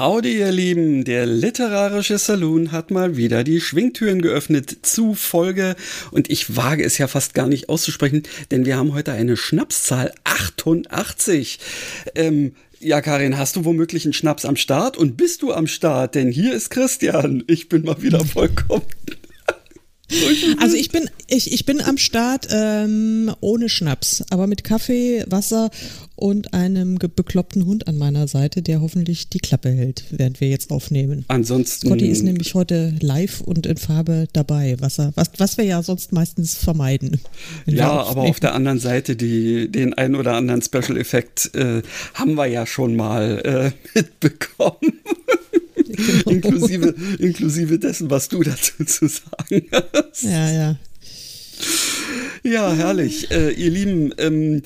Howdy, ihr Lieben. Der literarische Saloon hat mal wieder die Schwingtüren geöffnet zu Folge und ich wage es ja fast gar nicht auszusprechen, denn wir haben heute eine Schnapszahl 88. Ähm, ja, Karin, hast du womöglich einen Schnaps am Start? Und bist du am Start? Denn hier ist Christian. Ich bin mal wieder vollkommen also ich bin, ich, ich bin am Start ähm, ohne Schnaps, aber mit Kaffee, Wasser und einem bekloppten Hund an meiner Seite, der hoffentlich die Klappe hält, während wir jetzt aufnehmen. Ansonsten. Scotty ist nämlich heute live und in Farbe dabei, was, er, was, was wir ja sonst meistens vermeiden. Ja, aber auf der anderen Seite, die, den einen oder anderen Special-Effekt äh, haben wir ja schon mal äh, mitbekommen. Inklusive, inklusive dessen, was du dazu zu sagen hast. Ja, ja. Ja, herrlich. Äh, ihr Lieben, ähm,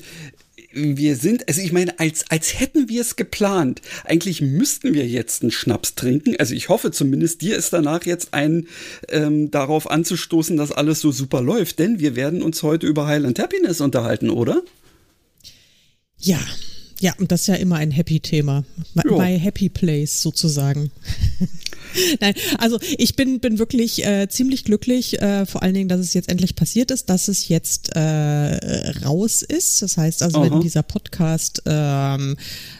wir sind, also ich meine, als, als hätten wir es geplant. Eigentlich müssten wir jetzt einen Schnaps trinken. Also ich hoffe zumindest, dir ist danach jetzt ein ähm, darauf anzustoßen, dass alles so super läuft. Denn wir werden uns heute über Highland Happiness unterhalten, oder? Ja, ja, und das ist ja immer ein Happy-Thema. My Happy Place sozusagen. Nein, also ich bin, bin wirklich äh, ziemlich glücklich, äh, vor allen Dingen, dass es jetzt endlich passiert ist, dass es jetzt äh, raus ist. Das heißt also, Aha. wenn dieser Podcast ähm,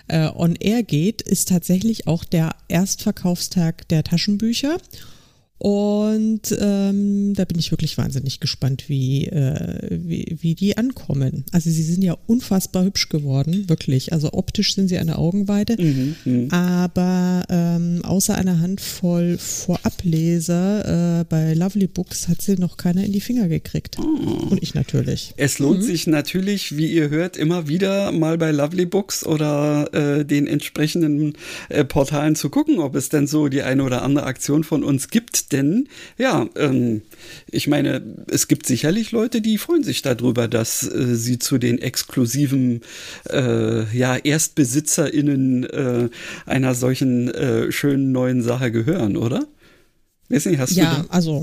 äh, on air geht, ist tatsächlich auch der Erstverkaufstag der Taschenbücher. Und ähm, da bin ich wirklich wahnsinnig gespannt, wie, äh, wie, wie die ankommen. Also sie sind ja unfassbar hübsch geworden, wirklich. Also optisch sind sie eine Augenweide. Mhm, mh. Aber ähm, außer einer Handvoll Vorableser äh, bei Lovely Books hat sie noch keiner in die Finger gekriegt. Oh. Und ich natürlich. Es lohnt mhm. sich natürlich, wie ihr hört, immer wieder mal bei Lovely Books oder äh, den entsprechenden äh, Portalen zu gucken, ob es denn so die eine oder andere Aktion von uns gibt denn ja, ähm, ich meine, es gibt sicherlich Leute, die freuen sich darüber, dass äh, sie zu den exklusiven äh, ja, ErstbesitzerInnen äh, einer solchen äh, schönen neuen Sache gehören, oder? Weiß nicht, hast ja, du also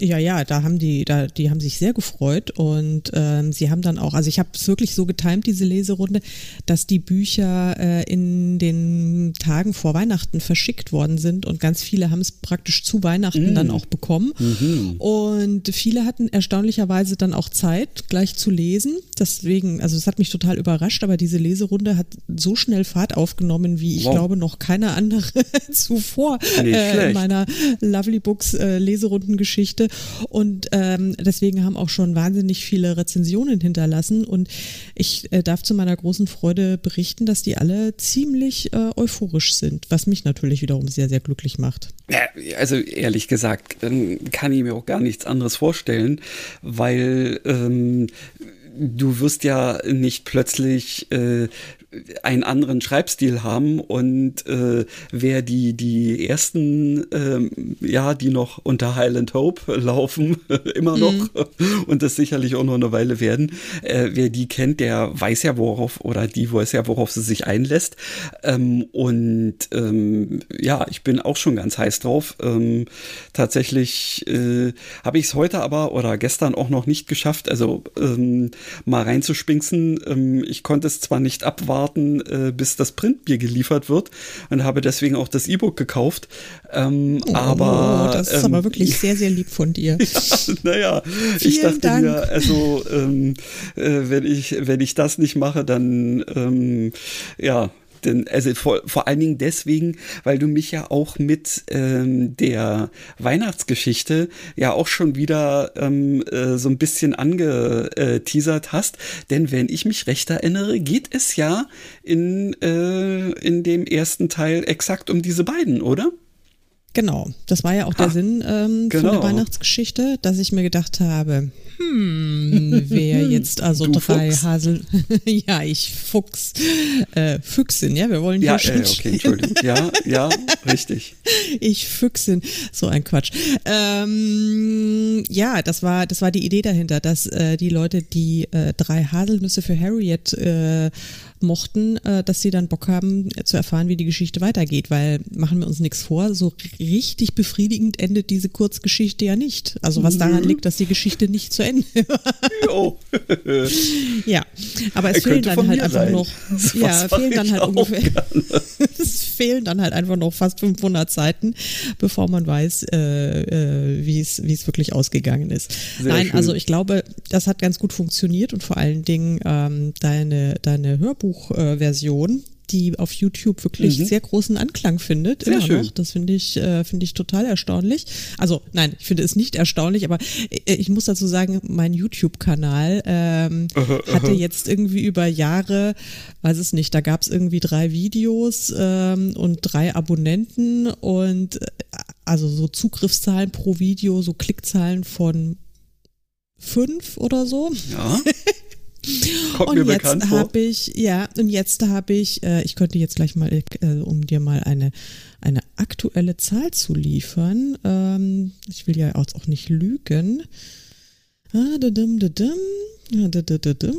ja, ja, da haben die, da, die haben sich sehr gefreut und ähm, sie haben dann auch, also ich habe es wirklich so getimt, diese Leserunde, dass die Bücher äh, in den Tagen vor Weihnachten verschickt worden sind und ganz viele haben es praktisch zu Weihnachten mm. dann auch bekommen. Mhm. Und viele hatten erstaunlicherweise dann auch Zeit, gleich zu lesen. Deswegen, also es hat mich total überrascht, aber diese Leserunde hat so schnell Fahrt aufgenommen, wie ich wow. glaube, noch keine andere zuvor äh, in meiner Lovely Books äh, Leserundengeschichte Geschichte. Und ähm, deswegen haben auch schon wahnsinnig viele Rezensionen hinterlassen. Und ich äh, darf zu meiner großen Freude berichten, dass die alle ziemlich äh, euphorisch sind, was mich natürlich wiederum sehr, sehr glücklich macht. Also ehrlich gesagt, kann ich mir auch gar nichts anderes vorstellen, weil ähm, du wirst ja nicht plötzlich äh, einen anderen Schreibstil haben und äh, wer die die ersten ähm, ja die noch unter Highland Hope laufen immer noch mhm. und das sicherlich auch noch eine Weile werden äh, wer die kennt der weiß ja worauf oder die weiß ja worauf sie sich einlässt. Ähm, und ähm, ja ich bin auch schon ganz heiß drauf. Ähm, tatsächlich äh, habe ich es heute aber oder gestern auch noch nicht geschafft also ähm, mal reinzuspinksen. Ähm, ich konnte es zwar nicht abwarten warten, äh, bis das Printbier geliefert wird und habe deswegen auch das E-Book gekauft. Ähm, oh, aber das ist ähm, aber wirklich sehr, sehr lieb von dir. ja, naja, ich dachte Dank. mir, also ähm, äh, wenn ich wenn ich das nicht mache, dann ähm, ja denn, also vor, vor allen Dingen deswegen, weil du mich ja auch mit ähm, der Weihnachtsgeschichte ja auch schon wieder ähm, äh, so ein bisschen angeteasert hast. Denn wenn ich mich recht erinnere, geht es ja in, äh, in dem ersten Teil exakt um diese beiden, oder? Genau, das war ja auch der Sinn ähm, genau. von der genau. Weihnachtsgeschichte, dass ich mir gedacht habe, hm, wer jetzt also du drei Fuchs. Hasel, ja, ich Fuchs, äh, Füchsin, ja, wir wollen ja, hier äh. Okay, Entschuldigung, ja, ja, richtig. Ich Füchsin, so ein Quatsch. Ähm, ja, das war, das war die Idee dahinter, dass äh, die Leute, die äh, drei Haselnüsse für Harriet äh, mochten, äh, dass sie dann Bock haben äh, zu erfahren, wie die Geschichte weitergeht, weil machen wir uns nichts vor, so richtig befriedigend endet diese Kurzgeschichte ja nicht. Also was daran liegt, dass die Geschichte nicht zu Ende war. ja, aber es fehlen dann halt einfach sein. noch, das ja, fehlen dann halt ungefähr, es fehlen dann halt einfach noch fast 500 Seiten, bevor man weiß, äh, äh, wie es wie es wirklich ausgegangen ist. Sehr Nein, schön. also ich glaube, das hat ganz gut funktioniert und vor allen Dingen ähm, deine deine Hörbuchversion, die auf YouTube wirklich mhm. sehr großen Anklang findet. Sehr immer schön. Noch. Das finde ich, äh, finde ich total erstaunlich. Also nein, ich finde es nicht erstaunlich, aber äh, ich muss dazu sagen, mein YouTube-Kanal ähm, hatte jetzt irgendwie über Jahre, weiß es nicht, da gab es irgendwie drei Videos ähm, und drei Abonnenten und äh, also so Zugriffszahlen pro Video, so Klickzahlen von fünf oder so. Ja. Kommt und mir jetzt habe ich, ja, und jetzt habe ich, äh, ich könnte jetzt gleich mal, äh, um dir mal eine, eine aktuelle Zahl zu liefern. Ähm, ich will ja auch, nicht lügen. Ah, da, da, da, da, da, da, da.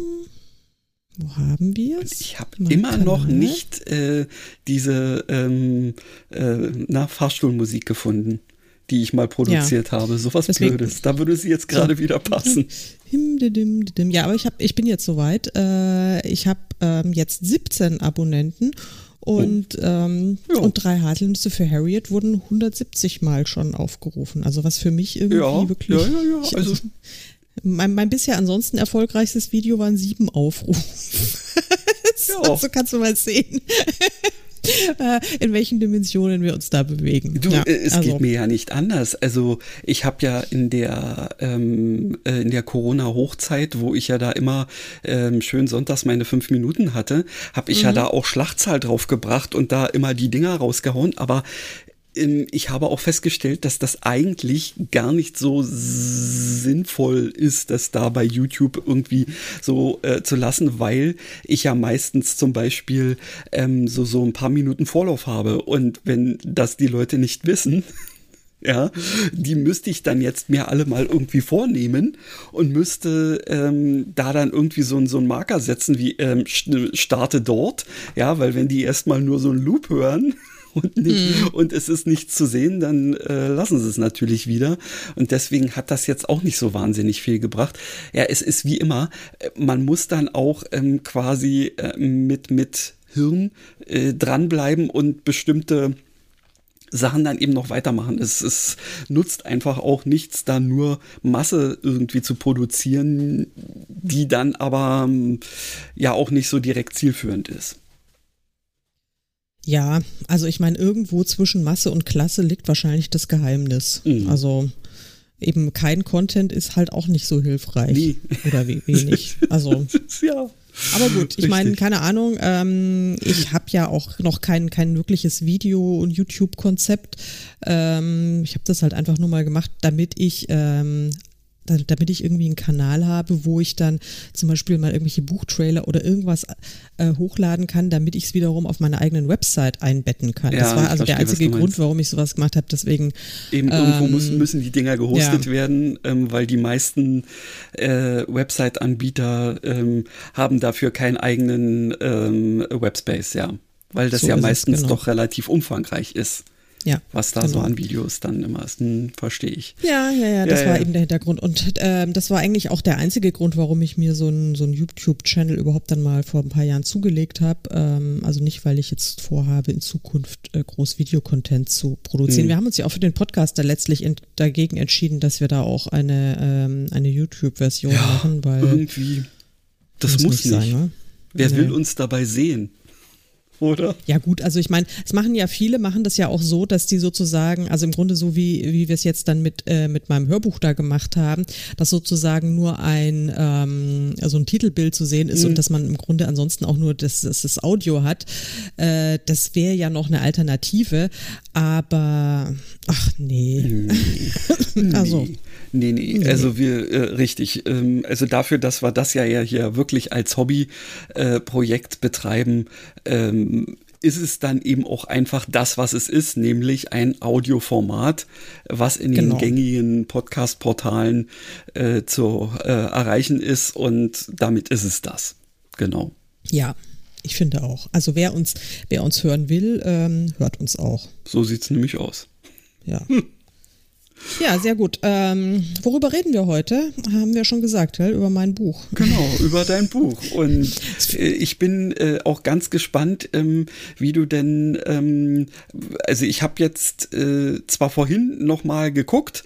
Wo haben wir es? Ich habe immer Kanal. noch nicht äh, diese ähm, äh, Fahrstuhlmusik gefunden die ich mal produziert ja. habe. So was Deswegen, Blödes. Da würde sie jetzt gerade so. wieder passen. Ja, aber ich, hab, ich bin jetzt soweit. Äh, ich habe ähm, jetzt 17 Abonnenten und, oh. ähm, ja. und drei Haselnüsse für Harriet wurden 170 Mal schon aufgerufen. Also was für mich irgendwie ja, wirklich. Ja, ja, ja. Also, mein, mein bisher ansonsten erfolgreichstes Video waren sieben Aufrufe. ja. so kannst du mal sehen. Äh, in welchen Dimensionen wir uns da bewegen. Du, ja, es also. geht mir ja nicht anders. Also ich habe ja in der ähm, äh, in der Corona-Hochzeit, wo ich ja da immer ähm, schön sonntags meine fünf Minuten hatte, habe ich mhm. ja da auch Schlachtzahl drauf gebracht und da immer die Dinger rausgehauen. Aber ich habe auch festgestellt, dass das eigentlich gar nicht so sinnvoll ist, das da bei YouTube irgendwie so äh, zu lassen, weil ich ja meistens zum Beispiel ähm, so, so ein paar Minuten Vorlauf habe. Und wenn das die Leute nicht wissen, ja, die müsste ich dann jetzt mir alle mal irgendwie vornehmen und müsste ähm, da dann irgendwie so, so einen Marker setzen wie ähm, starte dort, ja, weil wenn die erstmal nur so einen Loop hören, und, nicht, mhm. und es ist nichts zu sehen, dann äh, lassen sie es natürlich wieder. Und deswegen hat das jetzt auch nicht so wahnsinnig viel gebracht. Ja, es ist wie immer, äh, man muss dann auch ähm, quasi äh, mit, mit Hirn äh, dranbleiben und bestimmte Sachen dann eben noch weitermachen. Es, es nutzt einfach auch nichts, da nur Masse irgendwie zu produzieren, die dann aber ja auch nicht so direkt zielführend ist. Ja, also ich meine, irgendwo zwischen Masse und Klasse liegt wahrscheinlich das Geheimnis. Mhm. Also eben kein Content ist halt auch nicht so hilfreich. Nie. Oder wie wenig. Also. ja. Aber gut, ich meine, keine Ahnung, ähm, ich habe ja auch noch kein, kein wirkliches Video- und YouTube-Konzept. Ähm, ich habe das halt einfach nur mal gemacht, damit ich ähm, damit ich irgendwie einen Kanal habe, wo ich dann zum Beispiel mal irgendwelche Buchtrailer oder irgendwas äh, hochladen kann, damit ich es wiederum auf meiner eigenen Website einbetten kann. Ja, das war also verstehe, der einzige Grund, warum ich sowas gemacht habe. Deswegen eben ähm, irgendwo müssen, müssen die Dinger gehostet ja. werden, ähm, weil die meisten äh, Website-Anbieter ähm, haben dafür keinen eigenen ähm, Webspace, ja, weil das so ja meistens es, genau. doch relativ umfangreich ist ja, was da genau. so an Videos dann immer ist. Hm, Verstehe ich. Ja, ja, ja, das ja, war ja. eben der Hintergrund. Und ähm, das war eigentlich auch der einzige Grund, warum ich mir so einen so YouTube-Channel überhaupt dann mal vor ein paar Jahren zugelegt habe. Ähm, also nicht, weil ich jetzt vorhabe, in Zukunft äh, groß Videocontent zu produzieren. Mhm. Wir haben uns ja auch für den Podcast da letztlich in, dagegen entschieden, dass wir da auch eine, ähm, eine YouTube-Version ja, machen, weil irgendwie. Das muss, muss nicht. Sein, ne? Wer will uns dabei sehen? Oder? Ja gut, also ich meine, es machen ja viele, machen das ja auch so, dass die sozusagen, also im Grunde so wie, wie wir es jetzt dann mit, äh, mit meinem Hörbuch da gemacht haben, dass sozusagen nur ein, ähm, also ein Titelbild zu sehen ist mhm. und dass man im Grunde ansonsten auch nur das, das, das Audio hat. Äh, das wäre ja noch eine Alternative, aber ach nee. nee. also. Nee, nee, nee, also wir, äh, richtig, ähm, also dafür, dass wir das ja, ja hier wirklich als Hobbyprojekt äh, betreiben, ähm, ist es dann eben auch einfach das, was es ist, nämlich ein Audioformat, was in genau. den gängigen Podcast-Portalen äh, zu äh, erreichen ist und damit ist es das. Genau. Ja, ich finde auch. Also wer uns, wer uns hören will, ähm, hört uns auch. So sieht es nämlich aus. Ja. Hm. Ja, sehr gut. Ähm, worüber reden wir heute? Haben wir schon gesagt, gell? über mein Buch. Genau, über dein Buch. Und äh, ich bin äh, auch ganz gespannt, ähm, wie du denn, ähm, also ich habe jetzt äh, zwar vorhin noch mal geguckt,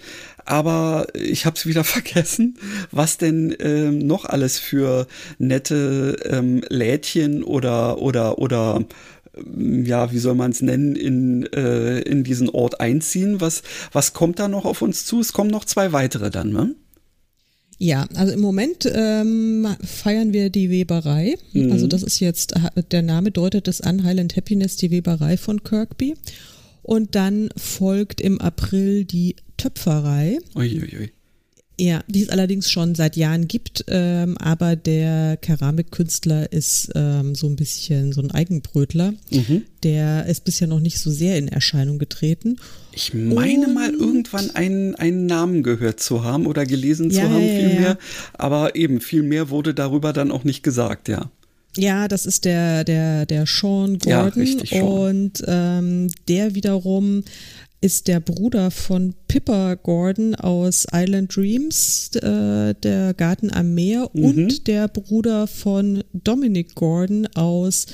aber ich habe es wieder vergessen, was denn ähm, noch alles für nette ähm, Lädchen oder oder oder ja, wie soll man es nennen, in, äh, in diesen Ort einziehen. Was, was kommt da noch auf uns zu? Es kommen noch zwei weitere dann, ne? Ja, also im Moment ähm, feiern wir die Weberei. Mhm. Also das ist jetzt, der Name deutet es an, Highland Happiness, die Weberei von Kirkby. Und dann folgt im April die Töpferei. Uiuiui. Ui, ui. Ja, die es allerdings schon seit Jahren gibt, ähm, aber der Keramikkünstler ist ähm, so ein bisschen so ein Eigenbrötler. Mhm. Der ist bisher noch nicht so sehr in Erscheinung getreten. Ich meine Und, mal irgendwann einen, einen Namen gehört zu haben oder gelesen ja, zu haben, viel ja, mehr. Aber eben viel mehr wurde darüber dann auch nicht gesagt, ja. Ja, das ist der, der, der Sean Gordon. Ja, richtig, Sean. Und ähm, der wiederum ist der Bruder von Pippa Gordon aus Island Dreams, äh, der Garten am Meer, mhm. und der Bruder von Dominic Gordon aus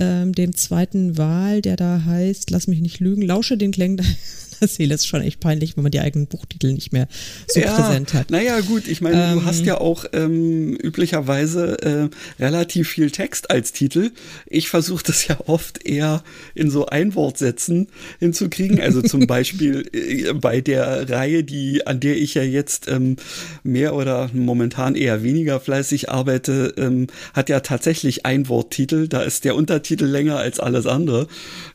ähm, dem zweiten Wahl, der da heißt, lass mich nicht lügen, lausche den Klängen Seele. ist schon echt peinlich, wenn man die eigenen Buchtitel nicht mehr so ja, präsent hat. Naja, gut, ich meine, ähm, du hast ja auch ähm, üblicherweise äh, relativ viel Text als Titel. Ich versuche das ja oft eher in so Einwortsätzen hinzukriegen. Also zum Beispiel äh, bei der Reihe, die, an der ich ja jetzt ähm, mehr oder momentan eher weniger fleißig arbeite, ähm, hat ja tatsächlich Einworttitel. Da ist der Untertitel länger als alles andere.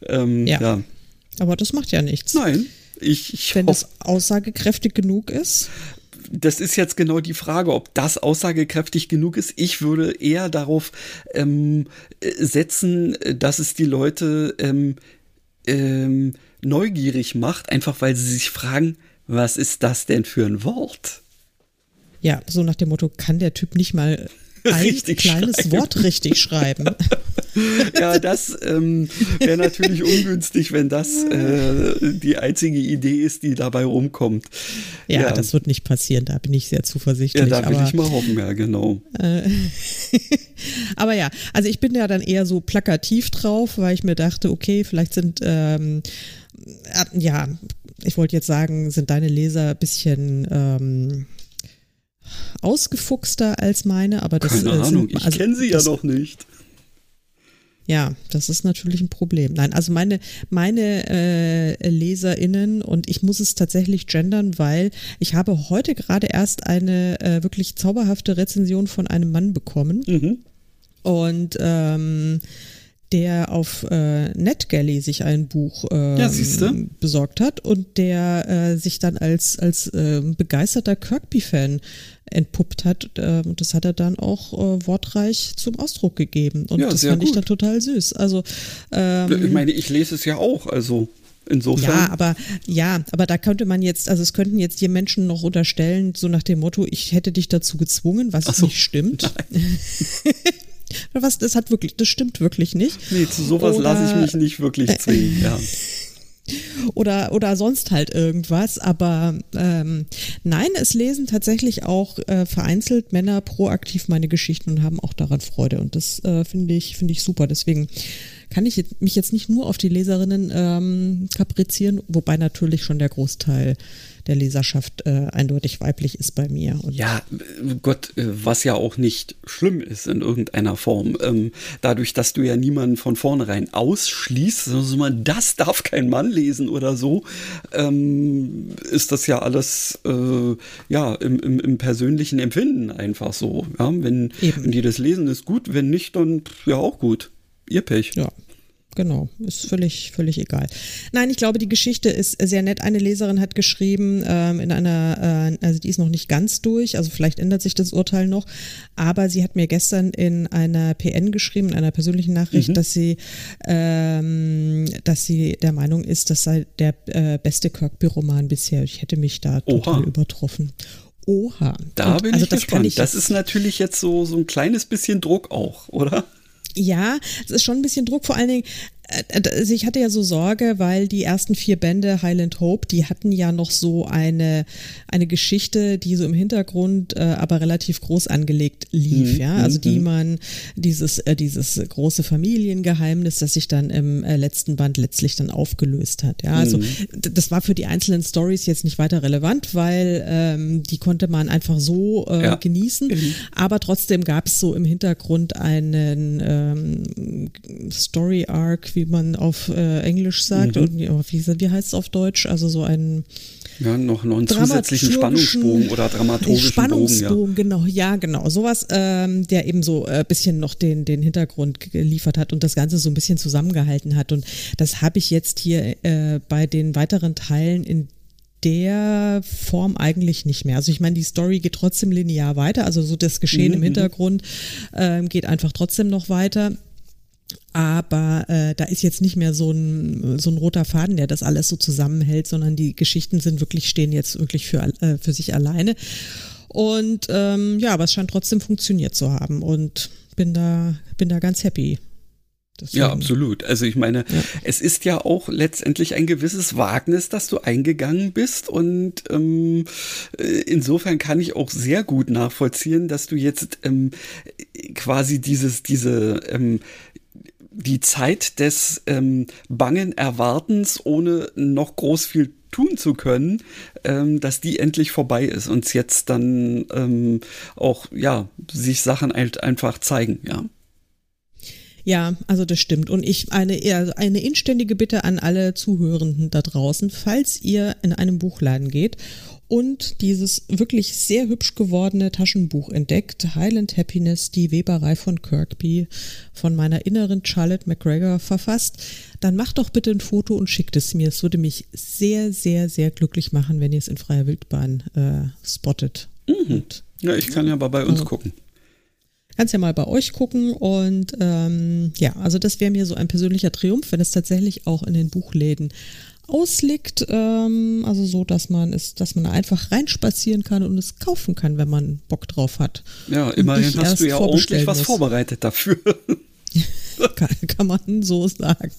Ähm, ja. ja. Aber das macht ja nichts. Nein. Ich, ich Wenn es aussagekräftig genug ist. Das ist jetzt genau die Frage, ob das aussagekräftig genug ist. Ich würde eher darauf ähm, setzen, dass es die Leute ähm, ähm, neugierig macht, einfach weil sie sich fragen, was ist das denn für ein Wort? Ja, so nach dem Motto, kann der Typ nicht mal ein kleines schreiben. Wort richtig schreiben. ja, das ähm, wäre natürlich ungünstig, wenn das äh, die einzige Idee ist, die dabei rumkommt. Ja, ja, das wird nicht passieren, da bin ich sehr zuversichtlich. Ja, da will aber, ich mal hoffen, ja, genau. Äh, aber ja, also ich bin ja dann eher so plakativ drauf, weil ich mir dachte, okay, vielleicht sind, ähm, äh, ja, ich wollte jetzt sagen, sind deine Leser ein bisschen ähm, ausgefuchster als meine, aber das Keine äh, Ahnung, ich also, kenne sie ja noch nicht. Ja, das ist natürlich ein Problem. Nein, also meine, meine äh, LeserInnen und ich muss es tatsächlich gendern, weil ich habe heute gerade erst eine äh, wirklich zauberhafte Rezension von einem Mann bekommen. Mhm. Und ähm, der auf äh, NetGalley sich ein Buch äh, ja, besorgt hat und der äh, sich dann als, als äh, begeisterter Kirkby-Fan entpuppt hat. Und das hat er dann auch äh, wortreich zum Ausdruck gegeben. Und ja, das fand gut. ich dann total süß. Also ähm, ich meine, ich lese es ja auch, also. Insofern. Ja, aber ja, aber da könnte man jetzt, also es könnten jetzt die Menschen noch unterstellen, so nach dem Motto, ich hätte dich dazu gezwungen, was so, nicht stimmt. Was, das hat wirklich, das stimmt wirklich nicht. Nee, zu sowas lasse ich mich nicht wirklich äh, zwingen, ja. Oder, oder sonst halt irgendwas. Aber ähm, nein, es lesen tatsächlich auch äh, vereinzelt Männer proaktiv meine Geschichten und haben auch daran Freude. Und das äh, finde ich, finde ich super. Deswegen kann ich mich jetzt nicht nur auf die Leserinnen ähm, kaprizieren, wobei natürlich schon der Großteil der Leserschaft äh, eindeutig weiblich ist bei mir. Und ja, Gott, äh, was ja auch nicht schlimm ist in irgendeiner Form. Ähm, dadurch, dass du ja niemanden von vornherein ausschließt, also man, das darf kein Mann lesen oder so, ähm, ist das ja alles äh, ja im, im, im, persönlichen Empfinden einfach so. Ja? Wenn, wenn die das lesen, ist gut, wenn nicht, dann ja auch gut. Ihr Pech. Ja, genau, ist völlig, völlig egal. Nein, ich glaube, die Geschichte ist sehr nett. Eine Leserin hat geschrieben, ähm, in einer, äh, also die ist noch nicht ganz durch, also vielleicht ändert sich das Urteil noch, aber sie hat mir gestern in einer PN geschrieben, in einer persönlichen Nachricht, mhm. dass sie, ähm, dass sie der Meinung ist, das sei der äh, beste Kirkby-Roman bisher. Ich hätte mich da total Oha. übertroffen. Oha. Da Und, bin also ich gespannt. Ich das ist natürlich jetzt so, so ein kleines bisschen Druck auch, oder? Ja, es ist schon ein bisschen Druck, vor allen Dingen, also ich hatte ja so Sorge, weil die ersten vier Bände Highland Hope, die hatten ja noch so eine, eine Geschichte, die so im Hintergrund äh, aber relativ groß angelegt lief, mhm. ja. Also die mhm. man, dieses, äh, dieses große Familiengeheimnis, das sich dann im äh, letzten Band letztlich dann aufgelöst hat. Ja, also mhm. das war für die einzelnen Stories jetzt nicht weiter relevant, weil ähm, die konnte man einfach so äh, ja. genießen. Mhm. Aber trotzdem gab es so im Hintergrund einen ähm, Story Wie man auf äh, Englisch sagt. Mhm. Und wie, wie heißt es auf Deutsch? Also so ein ja, noch, noch einen zusätzlichen Spannungsbogen oder dramaturgischen Spannungsbogen, Bogen, ja. genau, ja, genau. Sowas, ähm, der eben so ein äh, bisschen noch den, den Hintergrund geliefert hat und das Ganze so ein bisschen zusammengehalten hat. Und das habe ich jetzt hier äh, bei den weiteren Teilen in der Form eigentlich nicht mehr. Also ich meine, die Story geht trotzdem linear weiter, also so das Geschehen mhm. im mhm. Hintergrund äh, geht einfach trotzdem noch weiter aber äh, da ist jetzt nicht mehr so ein, so ein roter Faden, der das alles so zusammenhält, sondern die Geschichten sind wirklich, stehen jetzt wirklich für, äh, für sich alleine. Und ähm, ja, aber es scheint trotzdem funktioniert zu haben und bin da, bin da ganz happy. Deswegen. Ja, absolut. Also ich meine, ja. es ist ja auch letztendlich ein gewisses Wagnis, dass du eingegangen bist und ähm, äh, insofern kann ich auch sehr gut nachvollziehen, dass du jetzt ähm, quasi dieses, diese ähm, die Zeit des ähm, bangen Erwartens, ohne noch groß viel tun zu können, ähm, dass die endlich vorbei ist und jetzt dann ähm, auch ja sich Sachen halt einfach zeigen, ja. Ja, also das stimmt. Und ich eine, eine inständige Bitte an alle Zuhörenden da draußen, falls ihr in einem Buchladen geht und dieses wirklich sehr hübsch gewordene Taschenbuch entdeckt, Highland Happiness, die Weberei von Kirkby, von meiner inneren Charlotte McGregor verfasst, dann macht doch bitte ein Foto und schickt es mir. Es würde mich sehr, sehr, sehr glücklich machen, wenn ihr es in freier Wildbahn äh, spottet. Mhm. Ja, ich kann ja mal bei uns also, gucken. Kannst ja mal bei euch gucken und ähm, ja, also das wäre mir so ein persönlicher Triumph, wenn es tatsächlich auch in den Buchläden ausliegt, ähm, also so, dass man es, dass man einfach reinspazieren kann und es kaufen kann, wenn man Bock drauf hat. Ja, immerhin hast du ja ordentlich was vorbereitet dafür. kann, kann man so sagen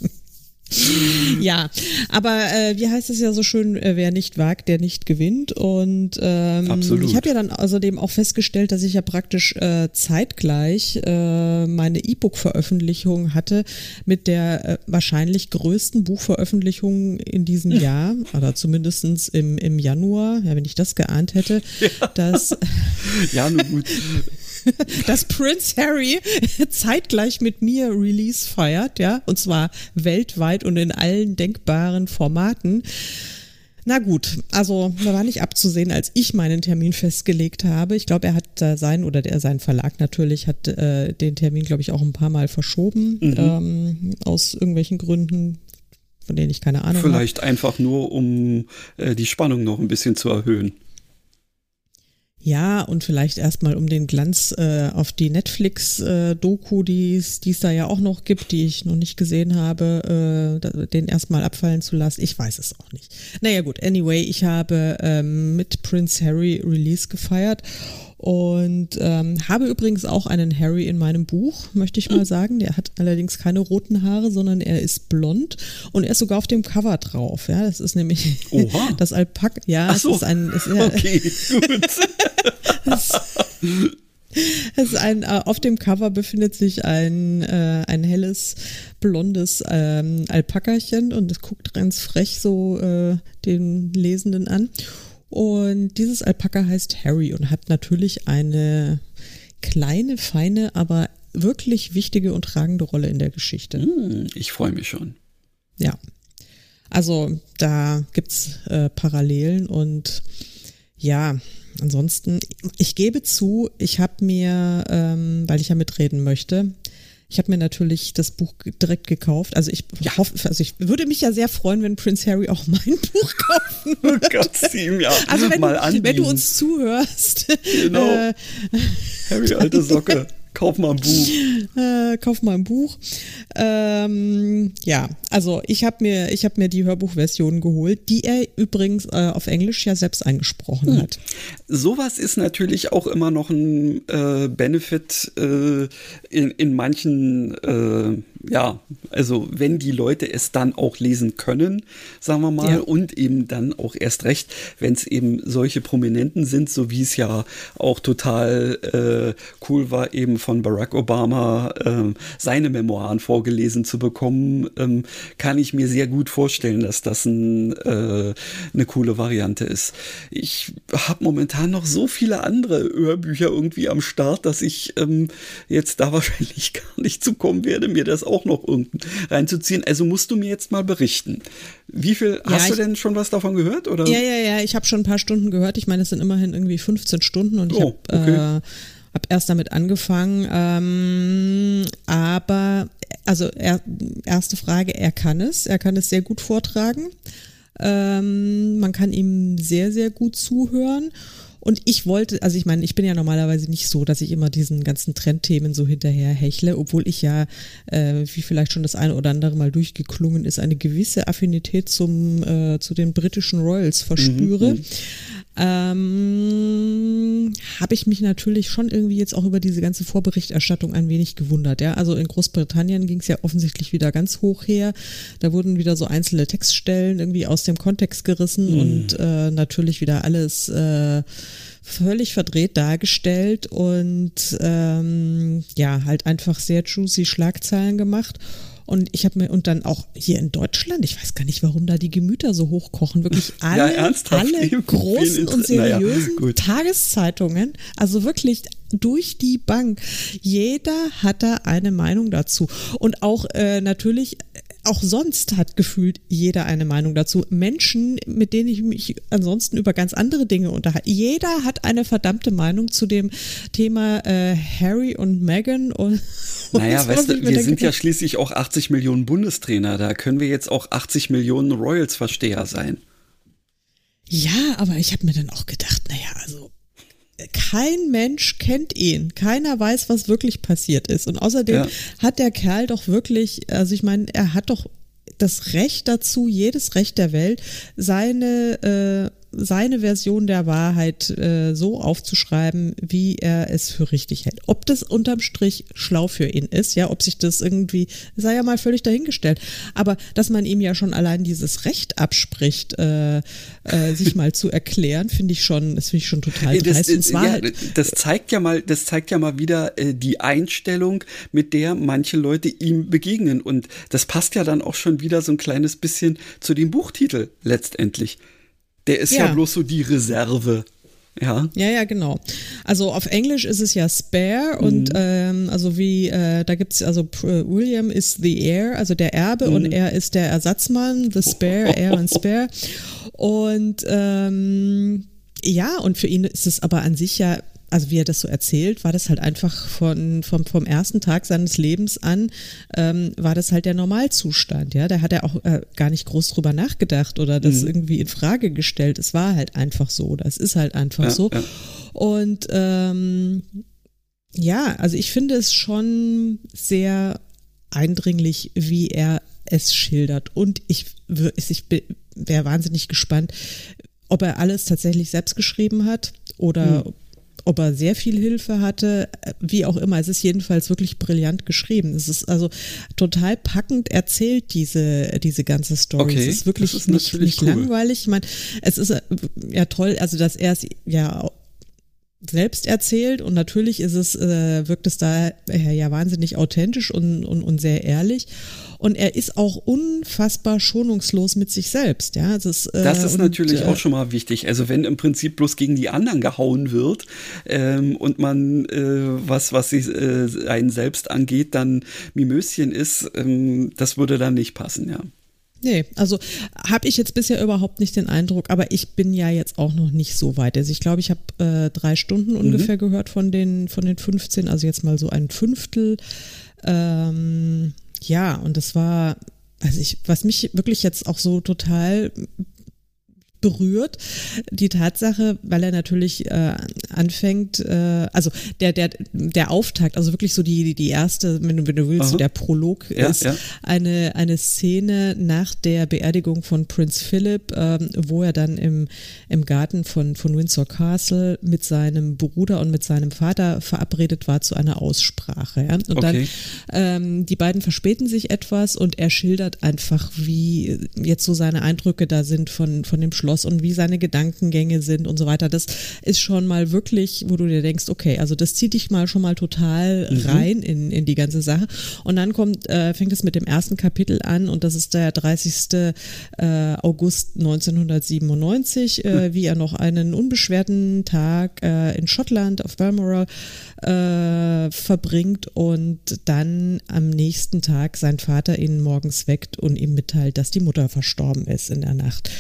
ja, aber äh, wie heißt es ja so schön, äh, wer nicht wagt, der nicht gewinnt. Und ähm, Absolut. ich habe ja dann außerdem auch festgestellt, dass ich ja praktisch äh, zeitgleich äh, meine E-Book-Veröffentlichung hatte mit der äh, wahrscheinlich größten Buchveröffentlichung in diesem. Jahr, oder zumindestens im, im Januar, ja, wenn ich das geahnt hätte, ja. dass. ja, nur gut. dass Prince Harry zeitgleich mit mir Release feiert, ja, und zwar weltweit und in allen denkbaren Formaten. Na gut, also da war nicht abzusehen, als ich meinen Termin festgelegt habe. Ich glaube, er hat äh, sein oder der sein Verlag natürlich hat äh, den Termin, glaube ich, auch ein paar Mal verschoben mhm. ähm, aus irgendwelchen Gründen, von denen ich keine Ahnung habe. Vielleicht hab. einfach nur, um äh, die Spannung noch ein bisschen zu erhöhen. Ja, und vielleicht erstmal um den Glanz äh, auf die Netflix-Doku, äh, die es da ja auch noch gibt, die ich noch nicht gesehen habe, äh, den erstmal abfallen zu lassen. Ich weiß es auch nicht. Naja gut, anyway, ich habe ähm, mit Prince Harry Release gefeiert und ähm, habe übrigens auch einen Harry in meinem Buch, möchte ich mal sagen. Der hat allerdings keine roten Haare, sondern er ist blond und er ist sogar auf dem Cover drauf. Ja, das ist nämlich Oha. das Alpaka. Ja, Ach so. es ist ein. Ist, ja, okay, gut. das, es ist ein, auf dem Cover befindet sich ein, äh, ein helles, blondes ähm, Alpakachen und es guckt ganz frech so äh, den Lesenden an. Und dieses Alpaka heißt Harry und hat natürlich eine kleine, feine, aber wirklich wichtige und tragende Rolle in der Geschichte. Hm, ich freue mich schon. Ja. Also da gibt's äh, Parallelen und ja, ansonsten, ich gebe zu, ich habe mir, ähm, weil ich ja mitreden möchte, ich habe mir natürlich das Buch direkt gekauft. Also ich ja. hoffe, also ich würde mich ja sehr freuen, wenn Prince Harry auch mein Buch kaufen würde. Kannst ihm ja also wenn, wenn du uns zuhörst. Genau. Äh, Harry, alte Socke. Kauf mal ein Buch. Äh, kauf mal ein Buch. Ähm, ja, also ich habe mir, ich habe mir die Hörbuchversion geholt, die er übrigens äh, auf Englisch ja selbst eingesprochen hm. hat. Sowas ist natürlich auch immer noch ein äh, Benefit äh, in, in manchen äh, ja, also wenn die Leute es dann auch lesen können, sagen wir mal, ja. und eben dann auch erst recht, wenn es eben solche Prominenten sind, so wie es ja auch total äh, cool war, eben von Barack Obama äh, seine Memoiren vorgelesen zu bekommen, ähm, kann ich mir sehr gut vorstellen, dass das ein, äh, eine coole Variante ist. Ich habe momentan noch so viele andere Hörbücher irgendwie am Start, dass ich ähm, jetzt da wahrscheinlich gar nicht zukommen werde, mir das auch auch noch unten reinzuziehen. Also musst du mir jetzt mal berichten. Wie viel ja, hast du denn schon was davon gehört? Oder? Ja, ja, ja, ich habe schon ein paar Stunden gehört. Ich meine, es sind immerhin irgendwie 15 Stunden und ich oh, habe okay. äh, hab erst damit angefangen. Ähm, aber, also er, erste Frage, er kann es. Er kann es sehr gut vortragen. Ähm, man kann ihm sehr, sehr gut zuhören. Und ich wollte, also ich meine, ich bin ja normalerweise nicht so, dass ich immer diesen ganzen Trendthemen so hinterher hechle, obwohl ich ja, äh, wie vielleicht schon das eine oder andere Mal durchgeklungen ist, eine gewisse Affinität zum, äh, zu den britischen Royals verspüre. Mhm. Ähm, habe ich mich natürlich schon irgendwie jetzt auch über diese ganze Vorberichterstattung ein wenig gewundert. Ja, also in Großbritannien ging es ja offensichtlich wieder ganz hoch her. Da wurden wieder so einzelne Textstellen irgendwie aus dem Kontext gerissen mhm. und äh, natürlich wieder alles äh, völlig verdreht dargestellt und ähm, ja, halt einfach sehr juicy Schlagzeilen gemacht. Und ich habe mir, und dann auch hier in Deutschland, ich weiß gar nicht, warum da die Gemüter so hochkochen, wirklich alle, ja, alle großen und seriösen naja, Tageszeitungen, also wirklich durch die Bank. Jeder hat da eine Meinung dazu. Und auch äh, natürlich auch sonst hat gefühlt jeder eine Meinung dazu. Menschen, mit denen ich mich ansonsten über ganz andere Dinge unterhalte. Jeder hat eine verdammte Meinung zu dem Thema äh, Harry und Meghan und, und Naja, weißt du, wir sind ja schließlich auch 80 Millionen Bundestrainer. Da können wir jetzt auch 80 Millionen Royals-Versteher sein. Ja, aber ich habe mir dann auch gedacht, naja, also kein Mensch kennt ihn. Keiner weiß, was wirklich passiert ist. Und außerdem ja. hat der Kerl doch wirklich, also ich meine, er hat doch das Recht dazu, jedes Recht der Welt, seine äh, seine Version der Wahrheit äh, so aufzuschreiben, wie er es für richtig hält. Ob das unterm Strich schlau für ihn ist, ja, ob sich das irgendwie, sei ja mal völlig dahingestellt. Aber dass man ihm ja schon allein dieses Recht abspricht, äh, äh, sich mal zu erklären, finde ich schon, das finde ich schon total dreist. Das, ja, halt, das zeigt ja mal, das zeigt ja mal wieder äh, die Einstellung, mit der manche Leute ihm begegnen. Und das passt ja dann auch schon wieder so ein kleines bisschen zu dem Buchtitel letztendlich. Der ist ja, ja bloß so die Reserve. Ja. Ja, ja, genau. Also auf Englisch ist es ja Spare mhm. und ähm, also wie, äh, da gibt's also William ist the heir, also der Erbe mhm. und er ist der Ersatzmann, the Spare, oh. Heir und Spare. Und ähm, ja, und für ihn ist es aber an sich ja also wie er das so erzählt, war das halt einfach von, vom, vom ersten Tag seines Lebens an, ähm, war das halt der Normalzustand, ja. Da hat er auch äh, gar nicht groß drüber nachgedacht oder das mhm. irgendwie in Frage gestellt. Es war halt einfach so. Das ist halt einfach ja, so. Ja. Und ähm, ja, also ich finde es schon sehr eindringlich, wie er es schildert. Und ich, ich wäre wahnsinnig gespannt, ob er alles tatsächlich selbst geschrieben hat oder mhm ob er sehr viel Hilfe hatte, wie auch immer. Es ist jedenfalls wirklich brillant geschrieben. Es ist also total packend erzählt, diese, diese ganze Story. Okay, es ist wirklich ist nicht, nicht cool. langweilig. Ich meine, es ist äh, ja toll, also dass er es ja selbst erzählt und natürlich ist es, äh, wirkt es da äh, ja wahnsinnig authentisch und, und, und sehr ehrlich. Und er ist auch unfassbar schonungslos mit sich selbst. Ja, das, ist, äh, das ist und, natürlich äh, auch schon mal wichtig. Also wenn im Prinzip bloß gegen die anderen gehauen wird ähm, und man äh, was, was sich, äh, einen selbst angeht, dann Mimöschen ist, ähm, das würde dann nicht passen, ja. Nee, also habe ich jetzt bisher überhaupt nicht den Eindruck, aber ich bin ja jetzt auch noch nicht so weit. Also ich glaube, ich habe äh, drei Stunden mhm. ungefähr gehört von den, von den 15, also jetzt mal so ein Fünftel. Ähm, ja, und das war, also ich, was mich wirklich jetzt auch so total berührt. Die Tatsache, weil er natürlich äh, anfängt, äh, also der, der, der Auftakt, also wirklich so die, die erste, wenn du, wenn du willst, so der Prolog ja, ist ja. Eine, eine Szene nach der Beerdigung von Prinz Philip, äh, wo er dann im, im Garten von, von Windsor Castle mit seinem Bruder und mit seinem Vater verabredet war zu einer Aussprache. Ja? Und okay. dann, ähm, die beiden verspäten sich etwas und er schildert einfach, wie jetzt so seine Eindrücke da sind von, von dem Schloss Schloss und wie seine Gedankengänge sind und so weiter. Das ist schon mal wirklich, wo du dir denkst, okay, also das zieht dich mal schon mal total mhm. rein in, in die ganze Sache. Und dann kommt, äh, fängt es mit dem ersten Kapitel an und das ist der 30. Äh, August 1997, äh, mhm. wie er noch einen unbeschwerten Tag äh, in Schottland auf Balmoral äh, verbringt und dann am nächsten Tag sein Vater ihn morgens weckt und ihm mitteilt, dass die Mutter verstorben ist in der Nacht.